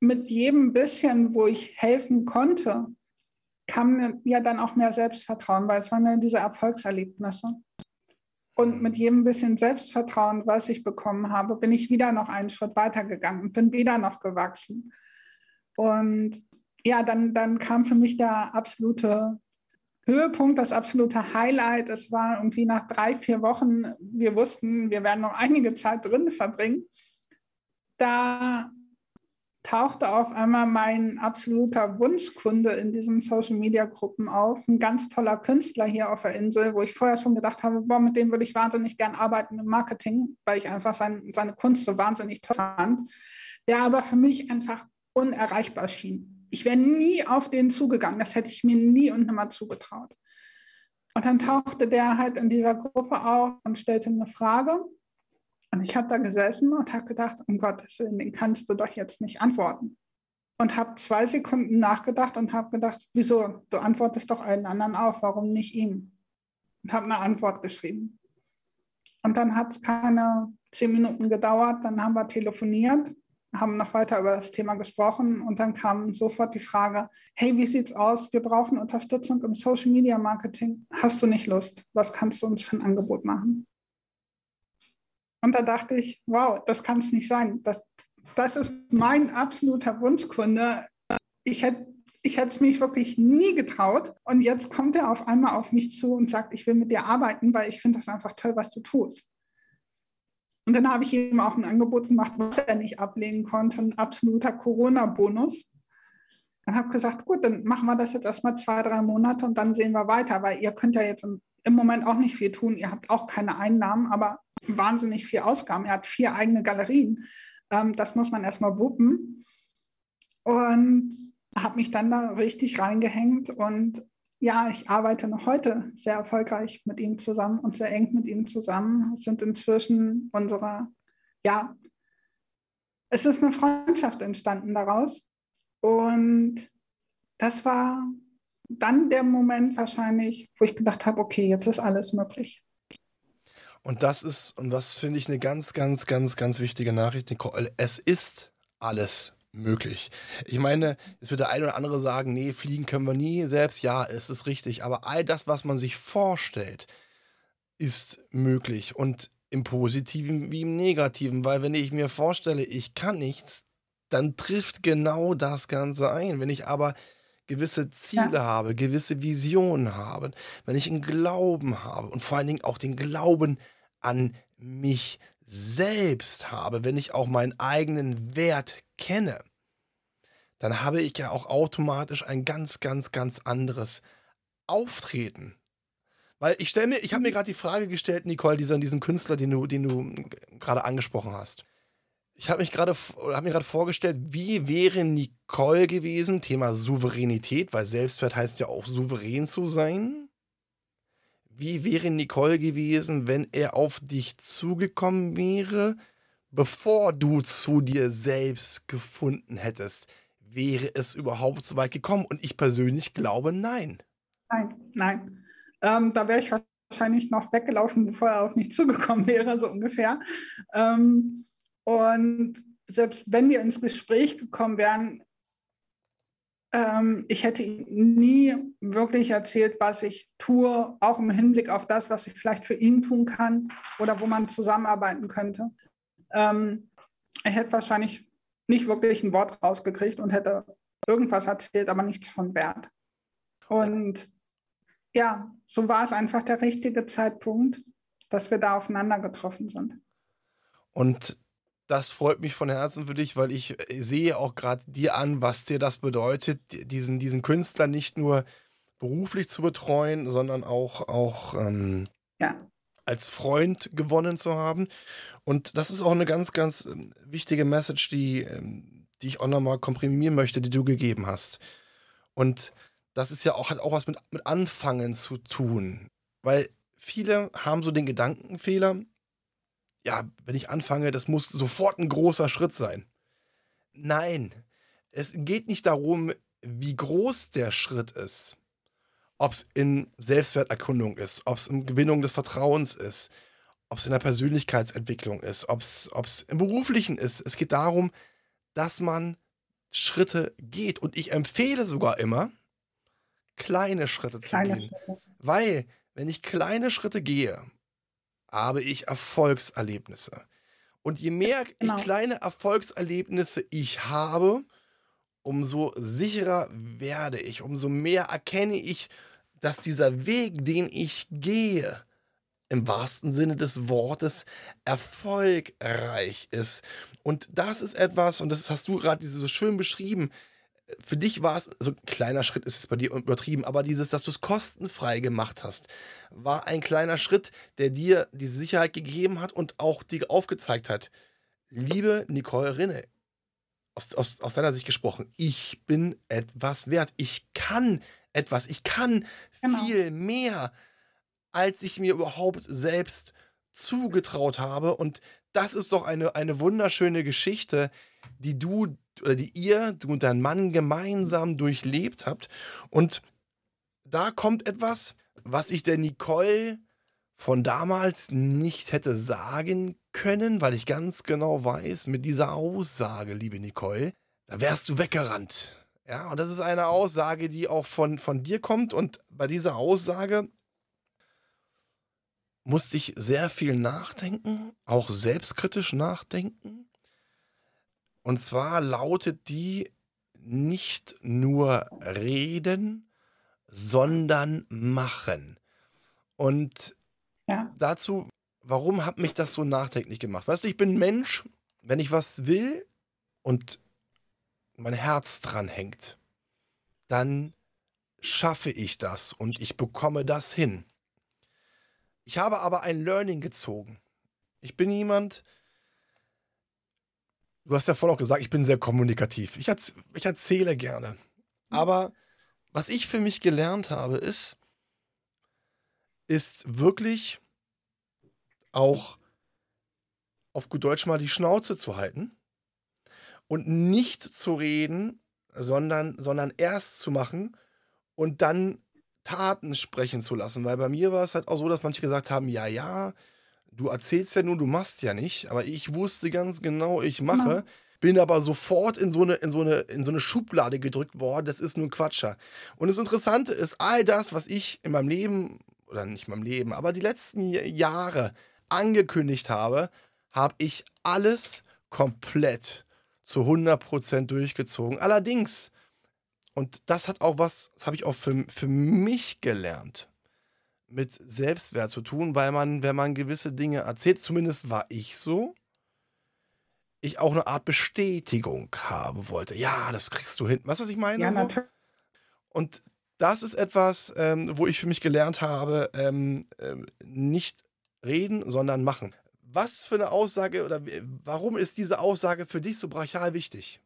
mit jedem bisschen, wo ich helfen konnte, kam mir ja dann auch mehr Selbstvertrauen, weil es waren ja diese Erfolgserlebnisse. Und mit jedem bisschen Selbstvertrauen, was ich bekommen habe, bin ich wieder noch einen Schritt weitergegangen und bin wieder noch gewachsen. Und ja, dann, dann kam für mich der absolute Höhepunkt, das absolute Highlight. Es war irgendwie nach drei, vier Wochen, wir wussten, wir werden noch einige Zeit drin verbringen. Da tauchte auf einmal mein absoluter Wunschkunde in diesen Social-Media-Gruppen auf. Ein ganz toller Künstler hier auf der Insel, wo ich vorher schon gedacht habe, boah, mit dem würde ich wahnsinnig gern arbeiten im Marketing, weil ich einfach sein, seine Kunst so wahnsinnig toll fand, der aber für mich einfach unerreichbar schien. Ich wäre nie auf den zugegangen. Das hätte ich mir nie und nimmer zugetraut. Und dann tauchte der halt in dieser Gruppe auf und stellte eine Frage. Und ich habe da gesessen und habe gedacht, um Gottes Willen, den kannst du doch jetzt nicht antworten. Und habe zwei Sekunden nachgedacht und habe gedacht, wieso? Du antwortest doch allen anderen auch, warum nicht ihm? Und habe eine Antwort geschrieben. Und dann hat es keine zehn Minuten gedauert, dann haben wir telefoniert haben noch weiter über das Thema gesprochen und dann kam sofort die Frage, hey, wie sieht's aus? Wir brauchen Unterstützung im Social Media Marketing. Hast du nicht Lust? Was kannst du uns für ein Angebot machen? Und da dachte ich, wow, das kann es nicht sein. Das, das ist mein absoluter Wunschkunde. Ich hätte ich hätte es mich wirklich nie getraut. Und jetzt kommt er auf einmal auf mich zu und sagt, ich will mit dir arbeiten, weil ich finde das einfach toll, was du tust. Und dann habe ich ihm auch ein Angebot gemacht, was er nicht ablehnen konnte, ein absoluter Corona-Bonus. Dann habe ich gesagt, gut, dann machen wir das jetzt erstmal zwei, drei Monate und dann sehen wir weiter, weil ihr könnt ja jetzt im, Moment auch nicht viel tun. Ihr habt auch keine Einnahmen, aber wahnsinnig viel Ausgaben. Er hat vier eigene Galerien. Ähm, das muss man erstmal wuppen. Und habe mich dann da richtig reingehängt und ja, ich arbeite noch heute sehr erfolgreich mit ihm zusammen und sehr eng mit ihm zusammen. Es sind inzwischen unsere, ja, es ist eine Freundschaft entstanden daraus. Und das war dann der Moment wahrscheinlich, wo ich gedacht habe, okay, jetzt ist alles möglich. Und das ist, und das finde ich eine ganz, ganz, ganz, ganz wichtige Nachricht, Nicole. Es ist alles möglich. Ich meine, es wird der eine oder andere sagen, nee, fliegen können wir nie selbst. Ja, es ist richtig. Aber all das, was man sich vorstellt, ist möglich. Und im Positiven wie im Negativen. Weil wenn ich mir vorstelle, ich kann nichts, dann trifft genau das Ganze ein. Wenn ich aber gewisse Ziele ja. habe, gewisse Visionen habe, wenn ich einen Glauben habe und vor allen Dingen auch den Glauben an mich selbst habe, wenn ich auch meinen eigenen Wert kenne, dann habe ich ja auch automatisch ein ganz, ganz, ganz anderes Auftreten. Weil ich stelle mir, ich habe mir mhm. gerade die Frage gestellt, Nicole, dieser, diesen Künstler, den du, den du gerade angesprochen hast. Ich habe mich gerade hab mir gerade vorgestellt, wie wäre Nicole gewesen, Thema Souveränität, weil Selbstwert heißt ja auch souverän zu sein. Wie wäre Nicole gewesen, wenn er auf dich zugekommen wäre, bevor du zu dir selbst gefunden hättest? Wäre es überhaupt so weit gekommen? Und ich persönlich glaube, nein. Nein, nein. Ähm, da wäre ich wahrscheinlich noch weggelaufen, bevor er auf mich zugekommen wäre, so ungefähr. Ähm, und selbst wenn wir ins Gespräch gekommen wären, ähm, ich hätte ihm nie wirklich erzählt, was ich tue, auch im Hinblick auf das, was ich vielleicht für ihn tun kann oder wo man zusammenarbeiten könnte. Ähm, er hätte wahrscheinlich nicht wirklich ein Wort rausgekriegt und hätte irgendwas erzählt, aber nichts von Wert. Und ja, so war es einfach der richtige Zeitpunkt, dass wir da aufeinander getroffen sind. Und das freut mich von Herzen für dich, weil ich sehe auch gerade dir an, was dir das bedeutet, diesen, diesen Künstler nicht nur beruflich zu betreuen, sondern auch, auch ähm, ja. Als Freund gewonnen zu haben. Und das ist auch eine ganz, ganz ähm, wichtige Message, die, ähm, die ich auch nochmal komprimieren möchte, die du gegeben hast. Und das ist ja auch, hat auch was mit, mit Anfangen zu tun. Weil viele haben so den Gedankenfehler, ja, wenn ich anfange, das muss sofort ein großer Schritt sein. Nein, es geht nicht darum, wie groß der Schritt ist. Ob es in Selbstwerterkundung ist, ob es in Gewinnung des Vertrauens ist, ob es in der Persönlichkeitsentwicklung ist, ob es im Beruflichen ist. Es geht darum, dass man Schritte geht. Und ich empfehle sogar immer, kleine Schritte zu kleine gehen. Schritte. Weil, wenn ich kleine Schritte gehe habe ich Erfolgserlebnisse. Und je mehr genau. kleine Erfolgserlebnisse ich habe, umso sicherer werde ich, umso mehr erkenne ich, dass dieser Weg, den ich gehe, im wahrsten Sinne des Wortes erfolgreich ist. Und das ist etwas, und das hast du gerade so schön beschrieben, für dich war es, also ein kleiner Schritt ist es bei dir übertrieben, aber dieses, dass du es kostenfrei gemacht hast, war ein kleiner Schritt, der dir die Sicherheit gegeben hat und auch dir aufgezeigt hat, liebe Nicole Rinne, aus, aus, aus deiner Sicht gesprochen, ich bin etwas wert, ich kann etwas, ich kann genau. viel mehr, als ich mir überhaupt selbst zugetraut habe und das ist doch eine, eine wunderschöne Geschichte, die du oder die ihr, du und dein Mann gemeinsam durchlebt habt. Und da kommt etwas, was ich der Nicole von damals nicht hätte sagen können, weil ich ganz genau weiß, mit dieser Aussage, liebe Nicole, da wärst du weggerannt. Ja, und das ist eine Aussage, die auch von, von dir kommt. Und bei dieser Aussage musste ich sehr viel nachdenken, auch selbstkritisch nachdenken. Und zwar lautet die nicht nur reden, sondern machen. Und ja. dazu, warum hat mich das so nachdenklich gemacht? Weißt du, ich bin Mensch, wenn ich was will und mein Herz dran hängt, dann schaffe ich das und ich bekomme das hin. Ich habe aber ein Learning gezogen. Ich bin jemand, du hast ja vorhin auch gesagt, ich bin sehr kommunikativ. Ich, erz ich erzähle gerne. Aber was ich für mich gelernt habe, ist, ist wirklich auch auf gut Deutsch mal die Schnauze zu halten und nicht zu reden, sondern, sondern erst zu machen und dann Taten sprechen zu lassen. Weil bei mir war es halt auch so, dass manche gesagt haben, ja, ja, du erzählst ja nur, du machst ja nicht. Aber ich wusste ganz genau, ich mache. Genau. Bin aber sofort in so, eine, in, so eine, in so eine Schublade gedrückt worden. Das ist nur ein Quatscher. Und das Interessante ist, all das, was ich in meinem Leben, oder nicht in meinem Leben, aber die letzten Jahre angekündigt habe, habe ich alles komplett zu 100% durchgezogen. Allerdings, und das hat auch was, habe ich auch für, für mich gelernt mit Selbstwert zu tun, weil man, wenn man gewisse Dinge erzählt, zumindest war ich so, ich auch eine Art Bestätigung haben wollte. Ja, das kriegst du hin. Weißt du, was ich meine? Ja, so? Und das ist etwas, ähm, wo ich für mich gelernt habe, ähm, ähm, nicht reden, sondern machen. Was für eine Aussage oder warum ist diese Aussage für dich so brachial wichtig?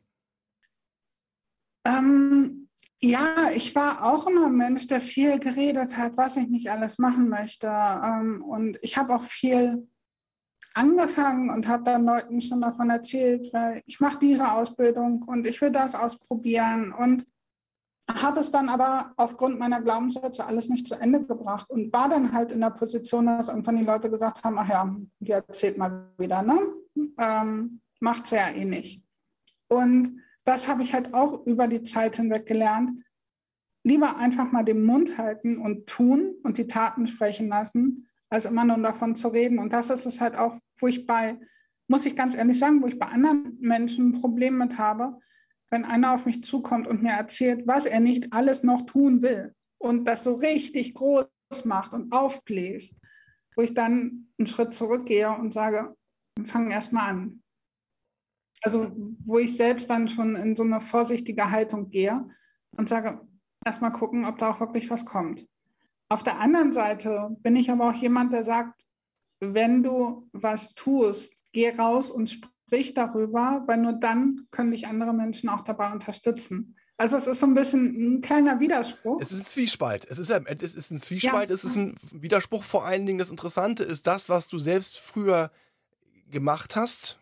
Ähm, ja, ich war auch immer ein Mensch, der viel geredet hat, was ich nicht alles machen möchte. Ähm, und ich habe auch viel angefangen und habe dann Leuten schon davon erzählt, weil ich mache diese Ausbildung und ich will das ausprobieren und habe es dann aber aufgrund meiner Glaubenssätze alles nicht zu Ende gebracht und war dann halt in der Position, dass irgendwann die Leute gesagt haben, ach ja, die erzählt mal wieder, ne? Ähm, es ja eh nicht. Und das habe ich halt auch über die Zeit hinweg gelernt. Lieber einfach mal den Mund halten und tun und die Taten sprechen lassen, als immer nur davon zu reden. Und das ist es halt auch, wo ich bei, muss ich ganz ehrlich sagen, wo ich bei anderen Menschen ein Problem mit habe, wenn einer auf mich zukommt und mir erzählt, was er nicht alles noch tun will und das so richtig groß macht und aufbläst, wo ich dann einen Schritt zurückgehe und sage, fang erst mal an. Also wo ich selbst dann schon in so eine vorsichtige Haltung gehe und sage, erst mal gucken, ob da auch wirklich was kommt. Auf der anderen Seite bin ich aber auch jemand, der sagt, wenn du was tust, geh raus und sprich darüber, weil nur dann können dich andere Menschen auch dabei unterstützen. Also es ist so ein bisschen ein kleiner Widerspruch. Es ist ein Zwiespalt. Es ist, ein, es ist ein Zwiespalt, ja. es ist ein Widerspruch. Vor allen Dingen das Interessante ist, das, was du selbst früher gemacht hast,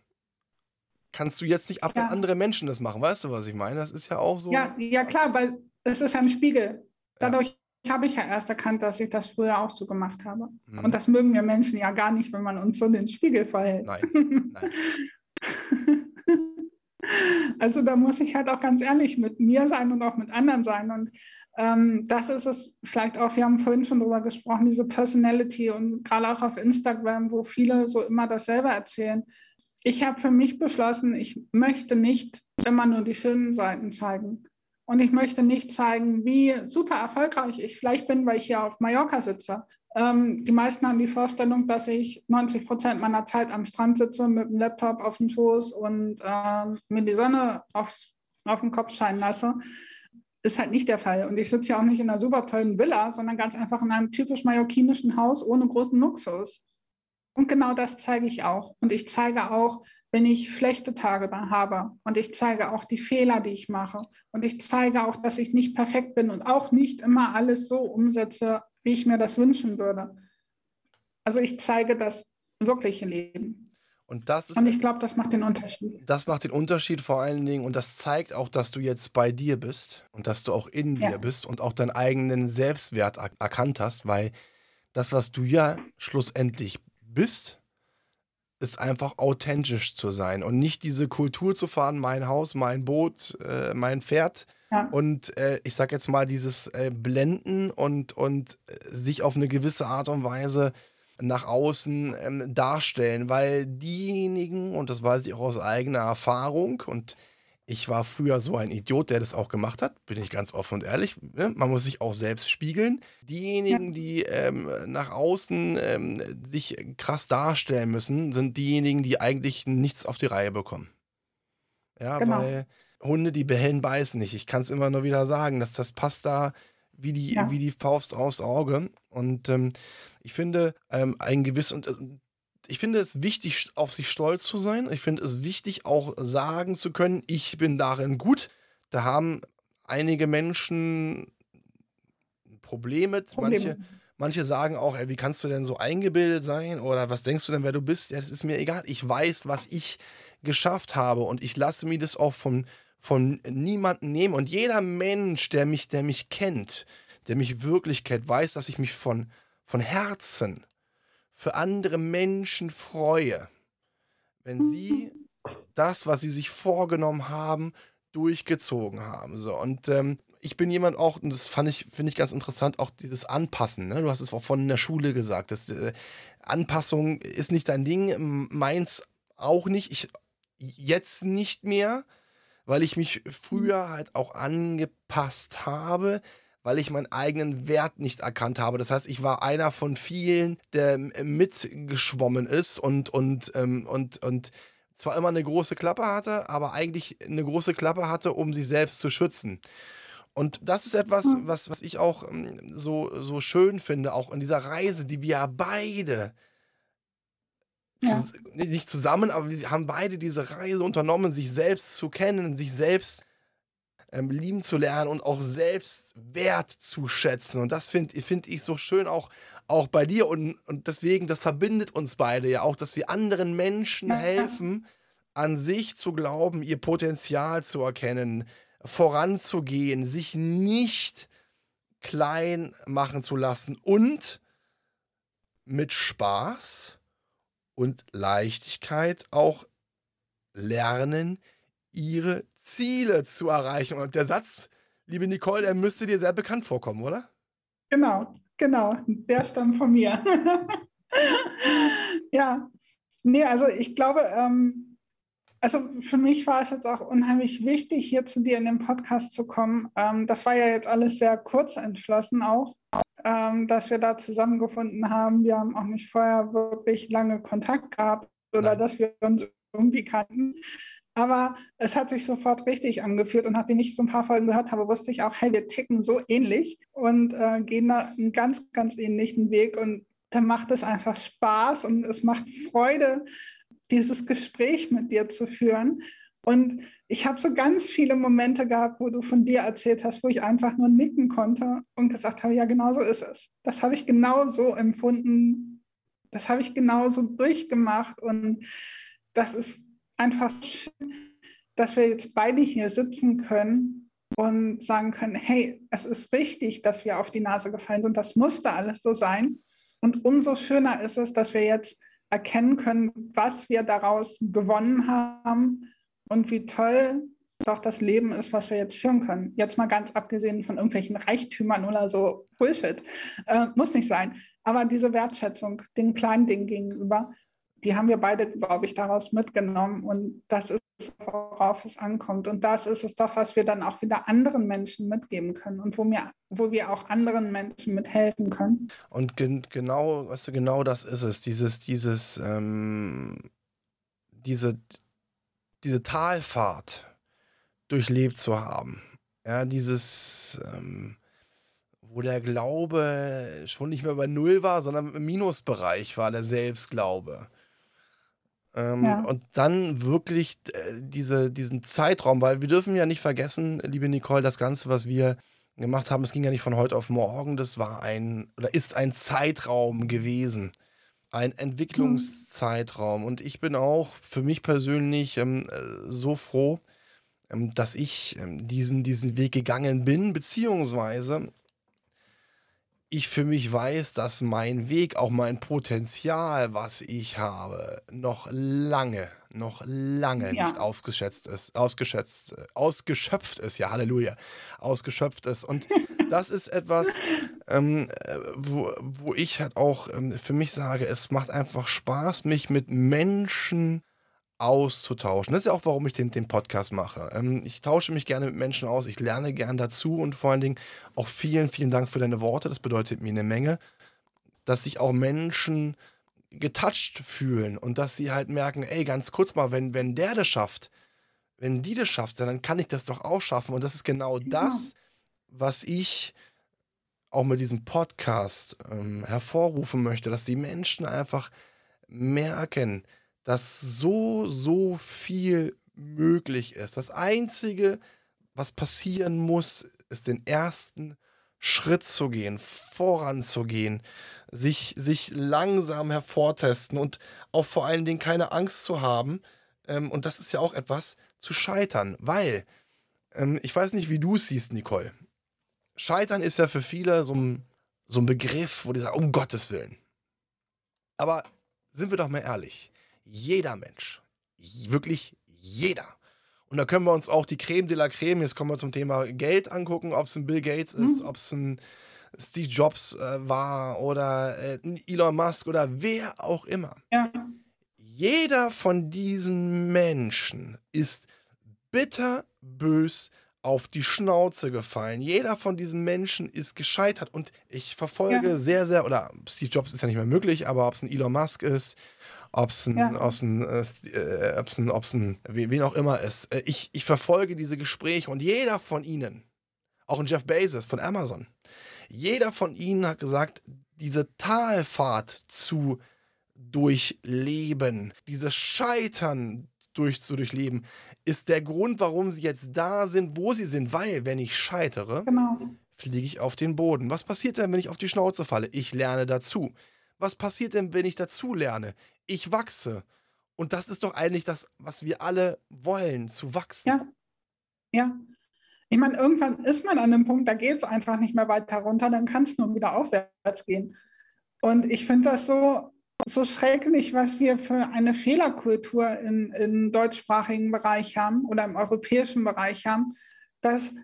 kannst du jetzt nicht ab, ja. andere Menschen das machen. Weißt du, was ich meine? Das ist ja auch so. Ja, ja klar, weil es ist ein Spiegel. Dadurch habe ich ja erst erkannt, dass ich das früher auch so gemacht habe. Mhm. Und das mögen wir Menschen ja gar nicht, wenn man uns so den Spiegel verhält. Nein, nein. also da muss ich halt auch ganz ehrlich mit mir sein und auch mit anderen sein. Und ähm, das ist es vielleicht auch, wir haben vorhin schon darüber gesprochen, diese Personality und gerade auch auf Instagram, wo viele so immer dasselbe erzählen. Ich habe für mich beschlossen, ich möchte nicht immer nur die schönen Seiten zeigen. Und ich möchte nicht zeigen, wie super erfolgreich ich vielleicht bin, weil ich hier auf Mallorca sitze. Ähm, die meisten haben die Vorstellung, dass ich 90 Prozent meiner Zeit am Strand sitze mit dem Laptop auf dem Schoß und ähm, mir die Sonne auf, auf den Kopf scheinen lasse. Ist halt nicht der Fall. Und ich sitze ja auch nicht in einer super tollen Villa, sondern ganz einfach in einem typisch mallorquinischen Haus ohne großen Luxus. Und genau das zeige ich auch. Und ich zeige auch, wenn ich schlechte Tage da habe. Und ich zeige auch die Fehler, die ich mache. Und ich zeige auch, dass ich nicht perfekt bin und auch nicht immer alles so umsetze, wie ich mir das wünschen würde. Also ich zeige das wirkliche Leben. Und, das ist, und ich glaube, das macht den Unterschied. Das macht den Unterschied vor allen Dingen und das zeigt auch, dass du jetzt bei dir bist und dass du auch in ja. dir bist und auch deinen eigenen Selbstwert er erkannt hast, weil das, was du ja schlussendlich bist, ist einfach authentisch zu sein und nicht diese Kultur zu fahren, mein Haus, mein Boot, äh, mein Pferd. Ja. Und äh, ich sag jetzt mal, dieses äh, Blenden und, und äh, sich auf eine gewisse Art und Weise nach außen ähm, darstellen, weil diejenigen, und das weiß ich auch aus eigener Erfahrung, und ich war früher so ein Idiot, der das auch gemacht hat, bin ich ganz offen und ehrlich. Ne? Man muss sich auch selbst spiegeln. Diejenigen, ja. die ähm, nach außen ähm, sich krass darstellen müssen, sind diejenigen, die eigentlich nichts auf die Reihe bekommen. Ja, genau. weil Hunde, die bellen, beißen nicht. Ich kann es immer nur wieder sagen, dass das passt da wie die, ja. wie die Faust aufs Auge. Und ähm, ich finde, ähm, ein gewiss, und äh, ich finde es wichtig, auf sich stolz zu sein. Ich finde es wichtig, auch sagen zu können, ich bin darin gut. Da haben einige Menschen Probleme. Probleme. Manche, manche sagen auch, ey, wie kannst du denn so eingebildet sein? Oder was denkst du denn, wer du bist? Ja, das ist mir egal. Ich weiß, was ich geschafft habe und ich lasse mir das auch von, von niemandem nehmen. Und jeder Mensch, der mich, der mich kennt, der mich wirklich kennt, weiß, dass ich mich von, von Herzen für andere Menschen freue, wenn sie das, was sie sich vorgenommen haben, durchgezogen haben. So, und ähm, ich bin jemand auch, und das fand ich, finde ich ganz interessant, auch dieses Anpassen. Ne? Du hast es auch von der Schule gesagt. Das, äh, Anpassung ist nicht dein Ding, meins auch nicht. Ich jetzt nicht mehr, weil ich mich früher halt auch angepasst habe weil ich meinen eigenen Wert nicht erkannt habe. Das heißt, ich war einer von vielen, der mitgeschwommen ist und, und, ähm, und, und zwar immer eine große Klappe hatte, aber eigentlich eine große Klappe hatte, um sich selbst zu schützen. Und das ist etwas, hm. was, was ich auch ähm, so, so schön finde, auch in dieser Reise, die wir beide ja. nicht zusammen, aber wir haben beide diese Reise unternommen, sich selbst zu kennen, sich selbst ähm, lieben zu lernen und auch selbst wert zu schätzen. Und das finde find ich so schön auch, auch bei dir. Und, und deswegen, das verbindet uns beide ja auch, dass wir anderen Menschen helfen, an sich zu glauben, ihr Potenzial zu erkennen, voranzugehen, sich nicht klein machen zu lassen und mit Spaß und Leichtigkeit auch lernen, ihre Ziele zu erreichen. Und der Satz, liebe Nicole, der müsste dir sehr bekannt vorkommen, oder? Genau, genau. Der stammt von mir. ja, nee, also ich glaube, ähm, also für mich war es jetzt auch unheimlich wichtig, hier zu dir in den Podcast zu kommen. Ähm, das war ja jetzt alles sehr kurz entschlossen auch, ähm, dass wir da zusammengefunden haben. Wir haben auch nicht vorher wirklich lange Kontakt gehabt oder Nein. dass wir uns irgendwie kannten. Aber es hat sich sofort richtig angefühlt und nachdem ich so ein paar Folgen gehört habe, wusste ich auch, hey, wir ticken so ähnlich und äh, gehen da einen ganz, ganz ähnlichen Weg und da macht es einfach Spaß und es macht Freude, dieses Gespräch mit dir zu führen. Und ich habe so ganz viele Momente gehabt, wo du von dir erzählt hast, wo ich einfach nur nicken konnte und gesagt habe, ja, genau so ist es. Das habe ich genau so empfunden. Das habe ich genauso durchgemacht. Und das ist einfach schön, dass wir jetzt beide hier sitzen können und sagen können, hey, es ist richtig, dass wir auf die Nase gefallen sind. Das musste alles so sein. Und umso schöner ist es, dass wir jetzt erkennen können, was wir daraus gewonnen haben und wie toll doch das Leben ist, was wir jetzt führen können. Jetzt mal ganz abgesehen von irgendwelchen Reichtümern oder so Bullshit. Äh, muss nicht sein. Aber diese Wertschätzung den kleinen Dingen gegenüber, die haben wir beide, glaube ich, daraus mitgenommen. Und das ist, worauf es ankommt. Und das ist es doch, was wir dann auch wieder anderen Menschen mitgeben können und wo wir, wo wir auch anderen Menschen mithelfen können. Und gen genau, weißt du, genau das ist es. Dieses, dieses, ähm, diese, diese Talfahrt durchlebt zu haben. Ja, dieses, ähm, wo der Glaube schon nicht mehr bei Null war, sondern im Minusbereich war, der Selbstglaube. Ähm, ja. Und dann wirklich äh, diese, diesen Zeitraum, weil wir dürfen ja nicht vergessen, liebe Nicole, das Ganze, was wir gemacht haben, es ging ja nicht von heute auf morgen, das war ein oder ist ein Zeitraum gewesen. Ein Entwicklungszeitraum. Und ich bin auch für mich persönlich ähm, äh, so froh, ähm, dass ich ähm, diesen, diesen Weg gegangen bin, beziehungsweise ich für mich weiß, dass mein Weg, auch mein Potenzial, was ich habe, noch lange, noch lange ja. nicht aufgeschätzt ist, ausgeschätzt, ausgeschöpft ist, ja, Halleluja, ausgeschöpft ist. Und das ist etwas, ähm, wo, wo ich halt auch ähm, für mich sage, es macht einfach Spaß, mich mit Menschen auszutauschen. Das ist ja auch, warum ich den, den Podcast mache. Ähm, ich tausche mich gerne mit Menschen aus, ich lerne gern dazu und vor allen Dingen auch vielen, vielen Dank für deine Worte. Das bedeutet mir eine Menge, dass sich auch Menschen getouched fühlen und dass sie halt merken, ey, ganz kurz mal, wenn, wenn der das schafft, wenn die das schafft, dann kann ich das doch auch schaffen. Und das ist genau ja. das, was ich auch mit diesem Podcast ähm, hervorrufen möchte, dass die Menschen einfach merken, dass so, so viel möglich ist. Das Einzige, was passieren muss, ist den ersten Schritt zu gehen, voranzugehen, sich, sich langsam hervortesten und auch vor allen Dingen keine Angst zu haben. Ähm, und das ist ja auch etwas zu scheitern, weil ähm, ich weiß nicht, wie du es siehst, Nicole. Scheitern ist ja für viele so ein, so ein Begriff, wo die sagen, um Gottes Willen. Aber sind wir doch mal ehrlich jeder Mensch, wirklich jeder. Und da können wir uns auch die Creme de la Creme, jetzt kommen wir zum Thema Geld angucken, ob es ein Bill Gates ist, mhm. ob es ein Steve Jobs äh, war oder äh, Elon Musk oder wer auch immer. Ja. Jeder von diesen Menschen ist bitterbös auf die Schnauze gefallen. Jeder von diesen Menschen ist gescheitert und ich verfolge ja. sehr, sehr, oder Steve Jobs ist ja nicht mehr möglich, aber ob es ein Elon Musk ist, ob es ein, ja. ob's ein, äh, äh, ob's ein, ob's ein, wen auch immer ist. Äh, ich, ich verfolge diese Gespräche und jeder von ihnen, auch ein Jeff Bezos von Amazon, jeder von ihnen hat gesagt, diese Talfahrt zu durchleben, dieses Scheitern durch, zu durchleben, ist der Grund, warum sie jetzt da sind, wo sie sind. Weil, wenn ich scheitere, genau. fliege ich auf den Boden. Was passiert denn, wenn ich auf die Schnauze falle? Ich lerne dazu. Was passiert denn, wenn ich dazu lerne? Ich wachse. Und das ist doch eigentlich das, was wir alle wollen, zu wachsen. Ja. Ja. Ich meine, irgendwann ist man an einem Punkt, da geht es einfach nicht mehr weiter runter, dann kann es nur wieder aufwärts gehen. Und ich finde das so, so schrecklich, was wir für eine Fehlerkultur im deutschsprachigen Bereich haben oder im europäischen Bereich haben, dass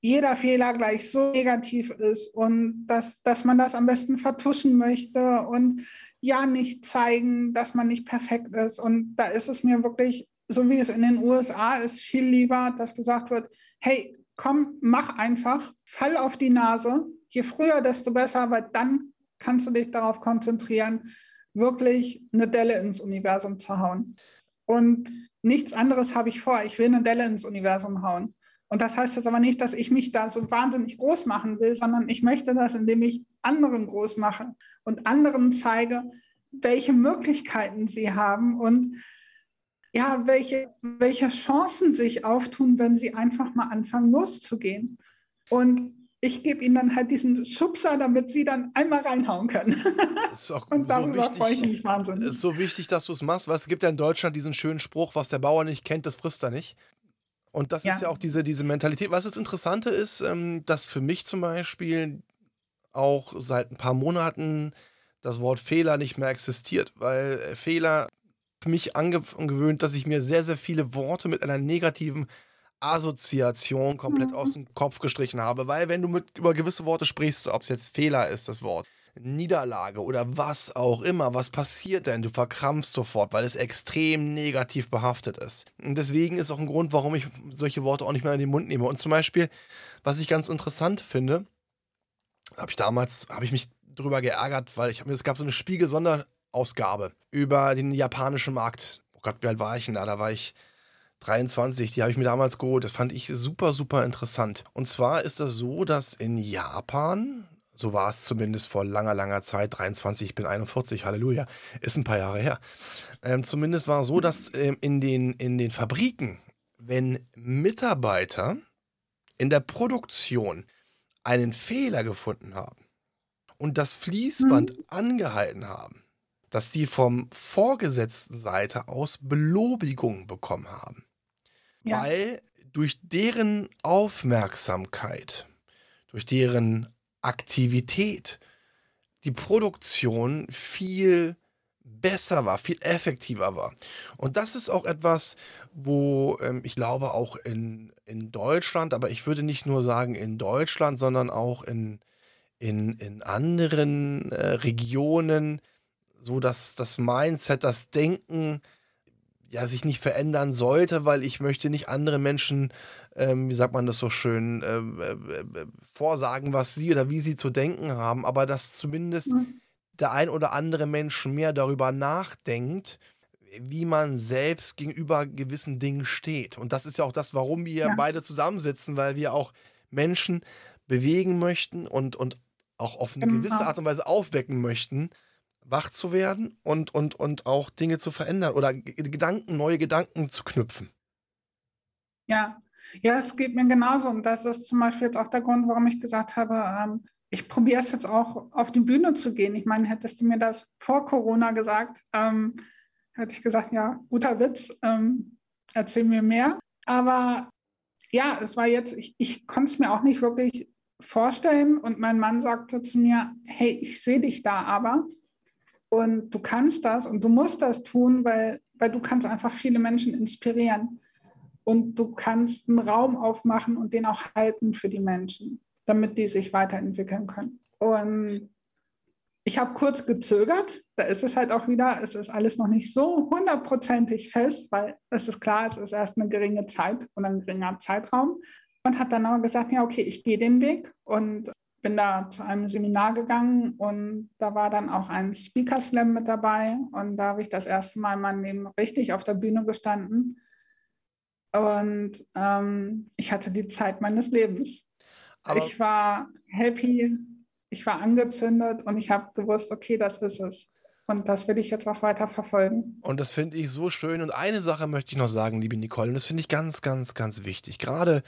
jeder Fehler gleich so negativ ist und dass, dass man das am besten vertuschen möchte und ja nicht zeigen, dass man nicht perfekt ist. Und da ist es mir wirklich, so wie es in den USA ist, viel lieber, dass gesagt wird, hey, komm, mach einfach, fall auf die Nase. Je früher, desto besser, weil dann kannst du dich darauf konzentrieren, wirklich eine Delle ins Universum zu hauen. Und nichts anderes habe ich vor. Ich will eine Delle ins Universum hauen. Und das heißt jetzt aber nicht, dass ich mich da so wahnsinnig groß machen will, sondern ich möchte das, indem ich anderen groß mache und anderen zeige, welche Möglichkeiten sie haben und ja, welche, welche Chancen sich auftun, wenn sie einfach mal anfangen loszugehen. Und ich gebe ihnen dann halt diesen Schubser, damit sie dann einmal reinhauen können. und darüber so freue ich mich wahnsinnig. Es ist so wichtig, dass du es machst, weil es gibt ja in Deutschland diesen schönen Spruch, was der Bauer nicht kennt, das frisst er nicht. Und das ja. ist ja auch diese, diese Mentalität. Was das Interessante ist, ähm, dass für mich zum Beispiel auch seit ein paar Monaten das Wort Fehler nicht mehr existiert, weil äh, Fehler für mich angewöhnt, dass ich mir sehr, sehr viele Worte mit einer negativen Assoziation komplett mhm. aus dem Kopf gestrichen habe, weil wenn du mit über gewisse Worte sprichst, ob es jetzt Fehler ist, das Wort, Niederlage oder was auch immer, was passiert denn? Du verkrampfst sofort, weil es extrem negativ behaftet ist. Und deswegen ist auch ein Grund, warum ich solche Worte auch nicht mehr in den Mund nehme. Und zum Beispiel, was ich ganz interessant finde, habe ich damals, habe ich mich drüber geärgert, weil ich, es gab so eine Spiegel-Sonderausgabe über den japanischen Markt. Oh Gott, wie alt war ich denn da? Da war ich 23, die habe ich mir damals geholt. Das fand ich super, super interessant. Und zwar ist das so, dass in Japan, so war es zumindest vor langer, langer Zeit, 23, ich bin 41, Halleluja, ist ein paar Jahre her. Ähm, zumindest war es so, dass ähm, in, den, in den Fabriken, wenn Mitarbeiter in der Produktion einen Fehler gefunden haben und das Fließband mhm. angehalten haben, dass sie vom vorgesetzten Seite aus Belobigung bekommen haben. Ja. Weil durch deren Aufmerksamkeit, durch deren Aktivität die Produktion viel besser war, viel effektiver war. Und das ist auch etwas, wo ähm, ich glaube auch in, in Deutschland, aber ich würde nicht nur sagen in Deutschland, sondern auch in, in, in anderen äh, Regionen, so dass das Mindset, das Denken ja, sich nicht verändern sollte, weil ich möchte nicht andere Menschen, ähm, wie sagt man das so schön, äh, äh, äh, vorsagen, was sie oder wie sie zu denken haben, aber dass zumindest mhm. der ein oder andere Mensch mehr darüber nachdenkt, wie man selbst gegenüber gewissen Dingen steht. Und das ist ja auch das, warum wir ja. beide zusammensitzen, weil wir auch Menschen bewegen möchten und, und auch auf eine genau. gewisse Art und Weise aufwecken möchten, wach zu werden und, und, und auch Dinge zu verändern oder Gedanken, neue Gedanken zu knüpfen. Ja, ja, es geht mir genauso. Und das ist zum Beispiel jetzt auch der Grund, warum ich gesagt habe, ähm, ich probiere es jetzt auch auf die Bühne zu gehen. Ich meine, hättest du mir das vor Corona gesagt, ähm, hätte ich gesagt, ja, guter Witz, ähm, erzähl mir mehr. Aber ja, es war jetzt, ich, ich konnte es mir auch nicht wirklich vorstellen. Und mein Mann sagte zu mir, hey, ich sehe dich da aber. Und du kannst das und du musst das tun, weil, weil du kannst einfach viele Menschen inspirieren. Und du kannst einen Raum aufmachen und den auch halten für die Menschen, damit die sich weiterentwickeln können. Und ich habe kurz gezögert. Da ist es halt auch wieder, es ist alles noch nicht so hundertprozentig fest, weil es ist klar, es ist erst eine geringe Zeit und ein geringer Zeitraum. Und hat dann aber gesagt, ja, okay, ich gehe den Weg. Und bin da zu einem Seminar gegangen und da war dann auch ein Speaker Slam mit dabei und da habe ich das erste Mal in meinem Leben richtig auf der Bühne gestanden und ähm, ich hatte die Zeit meines Lebens. Aber ich war happy, ich war angezündet und ich habe gewusst, okay, das ist es. Und das will ich jetzt auch weiter verfolgen. Und das finde ich so schön. Und eine Sache möchte ich noch sagen, liebe Nicole, und das finde ich ganz, ganz, ganz wichtig. Gerade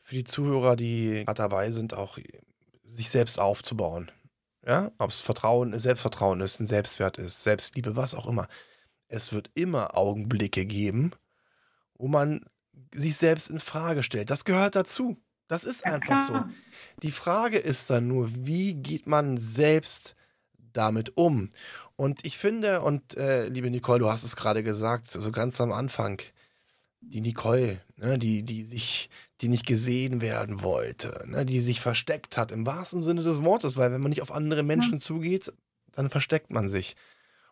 für die Zuhörer, die gerade dabei sind, auch sich selbst aufzubauen. Ja, ob es Vertrauen, Selbstvertrauen ist, ein Selbstwert ist, Selbstliebe, was auch immer. Es wird immer Augenblicke geben, wo man sich selbst in Frage stellt. Das gehört dazu. Das ist ja, einfach klar. so. Die Frage ist dann nur, wie geht man selbst damit um? Und ich finde, und äh, liebe Nicole, du hast es gerade gesagt, so also ganz am Anfang, die Nicole, ne, die, die sich, die nicht gesehen werden wollte, ne, die sich versteckt hat, im wahrsten Sinne des Wortes, weil wenn man nicht auf andere Menschen ja. zugeht, dann versteckt man sich.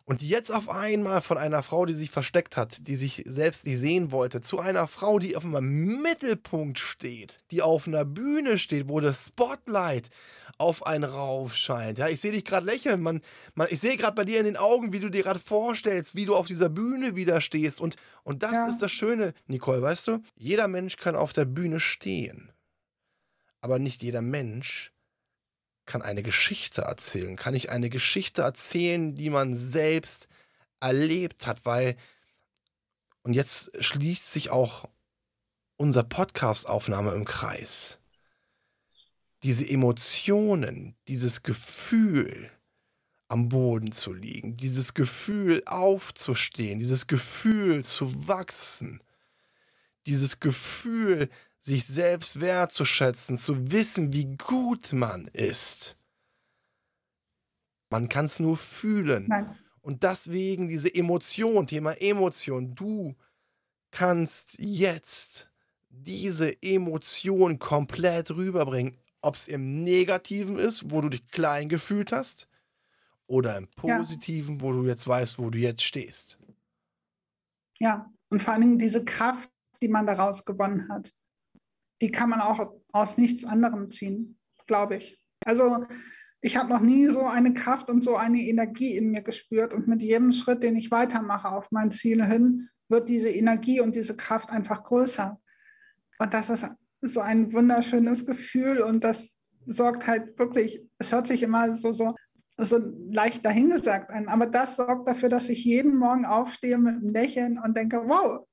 Und jetzt auf einmal von einer Frau, die sich versteckt hat, die sich selbst nicht sehen wollte, zu einer Frau, die auf einmal im Mittelpunkt steht, die auf einer Bühne steht, wo das Spotlight auf einen rauf scheint. Ja, ich sehe dich gerade lächeln. Man, man, ich sehe gerade bei dir in den Augen, wie du dir gerade vorstellst, wie du auf dieser Bühne wieder stehst. Und, und das ja. ist das Schöne, Nicole, weißt du? Jeder Mensch kann auf der Bühne stehen. Aber nicht jeder Mensch kann eine Geschichte erzählen? Kann ich eine Geschichte erzählen, die man selbst erlebt hat? Weil, und jetzt schließt sich auch unser Podcast-Aufnahme im Kreis. Diese Emotionen, dieses Gefühl, am Boden zu liegen, dieses Gefühl aufzustehen, dieses Gefühl zu wachsen, dieses Gefühl sich selbst wertzuschätzen, zu wissen, wie gut man ist. Man kann es nur fühlen. Nein. Und deswegen diese Emotion, Thema Emotion, du kannst jetzt diese Emotion komplett rüberbringen. Ob es im Negativen ist, wo du dich klein gefühlt hast, oder im Positiven, ja. wo du jetzt weißt, wo du jetzt stehst. Ja, und vor allen Dingen diese Kraft, die man daraus gewonnen hat die kann man auch aus nichts anderem ziehen, glaube ich. Also ich habe noch nie so eine Kraft und so eine Energie in mir gespürt und mit jedem Schritt, den ich weitermache auf mein Ziel hin, wird diese Energie und diese Kraft einfach größer. Und das ist so ein wunderschönes Gefühl und das sorgt halt wirklich, es hört sich immer so, so, so leicht dahingesagt an, aber das sorgt dafür, dass ich jeden Morgen aufstehe mit einem Lächeln und denke, wow,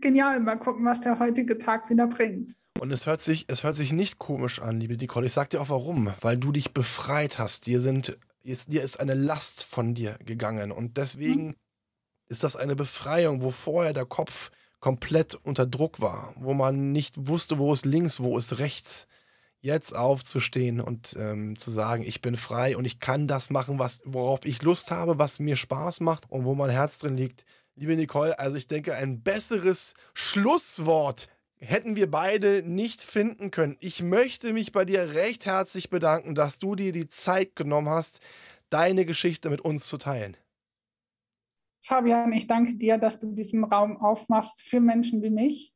genial. Mal gucken, was der heutige Tag wieder bringt. Und es hört sich, es hört sich nicht komisch an, liebe Nicole. Ich sag dir auch warum. Weil du dich befreit hast. Dir sind, jetzt, dir ist eine Last von dir gegangen. Und deswegen hm. ist das eine Befreiung, wo vorher der Kopf komplett unter Druck war, wo man nicht wusste, wo ist links, wo ist rechts. Jetzt aufzustehen und ähm, zu sagen, ich bin frei und ich kann das machen, was, worauf ich Lust habe, was mir Spaß macht und wo mein Herz drin liegt, liebe Nicole, also ich denke, ein besseres Schlusswort hätten wir beide nicht finden können. Ich möchte mich bei dir recht herzlich bedanken, dass du dir die Zeit genommen hast, deine Geschichte mit uns zu teilen. Fabian, ich danke dir, dass du diesen Raum aufmachst für Menschen wie mich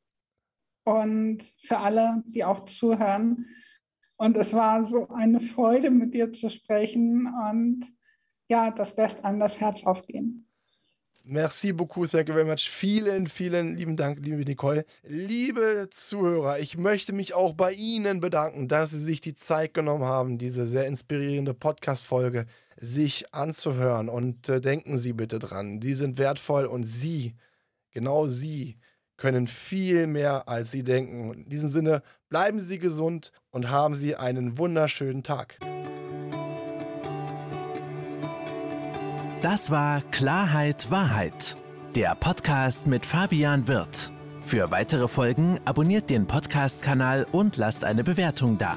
und für alle, die auch zuhören. Und es war so eine Freude, mit dir zu sprechen und ja, das lässt an das Herz aufgehen. Merci beaucoup, thank you very much. Vielen, vielen lieben Dank, liebe Nicole. Liebe Zuhörer, ich möchte mich auch bei Ihnen bedanken, dass Sie sich die Zeit genommen haben, diese sehr inspirierende Podcast-Folge sich anzuhören. Und äh, denken Sie bitte dran, die sind wertvoll und Sie, genau Sie, können viel mehr, als Sie denken. in diesem Sinne, bleiben Sie gesund und haben Sie einen wunderschönen Tag. Das war Klarheit Wahrheit, der Podcast mit Fabian Wirth. Für weitere Folgen abonniert den Podcast-Kanal und lasst eine Bewertung da.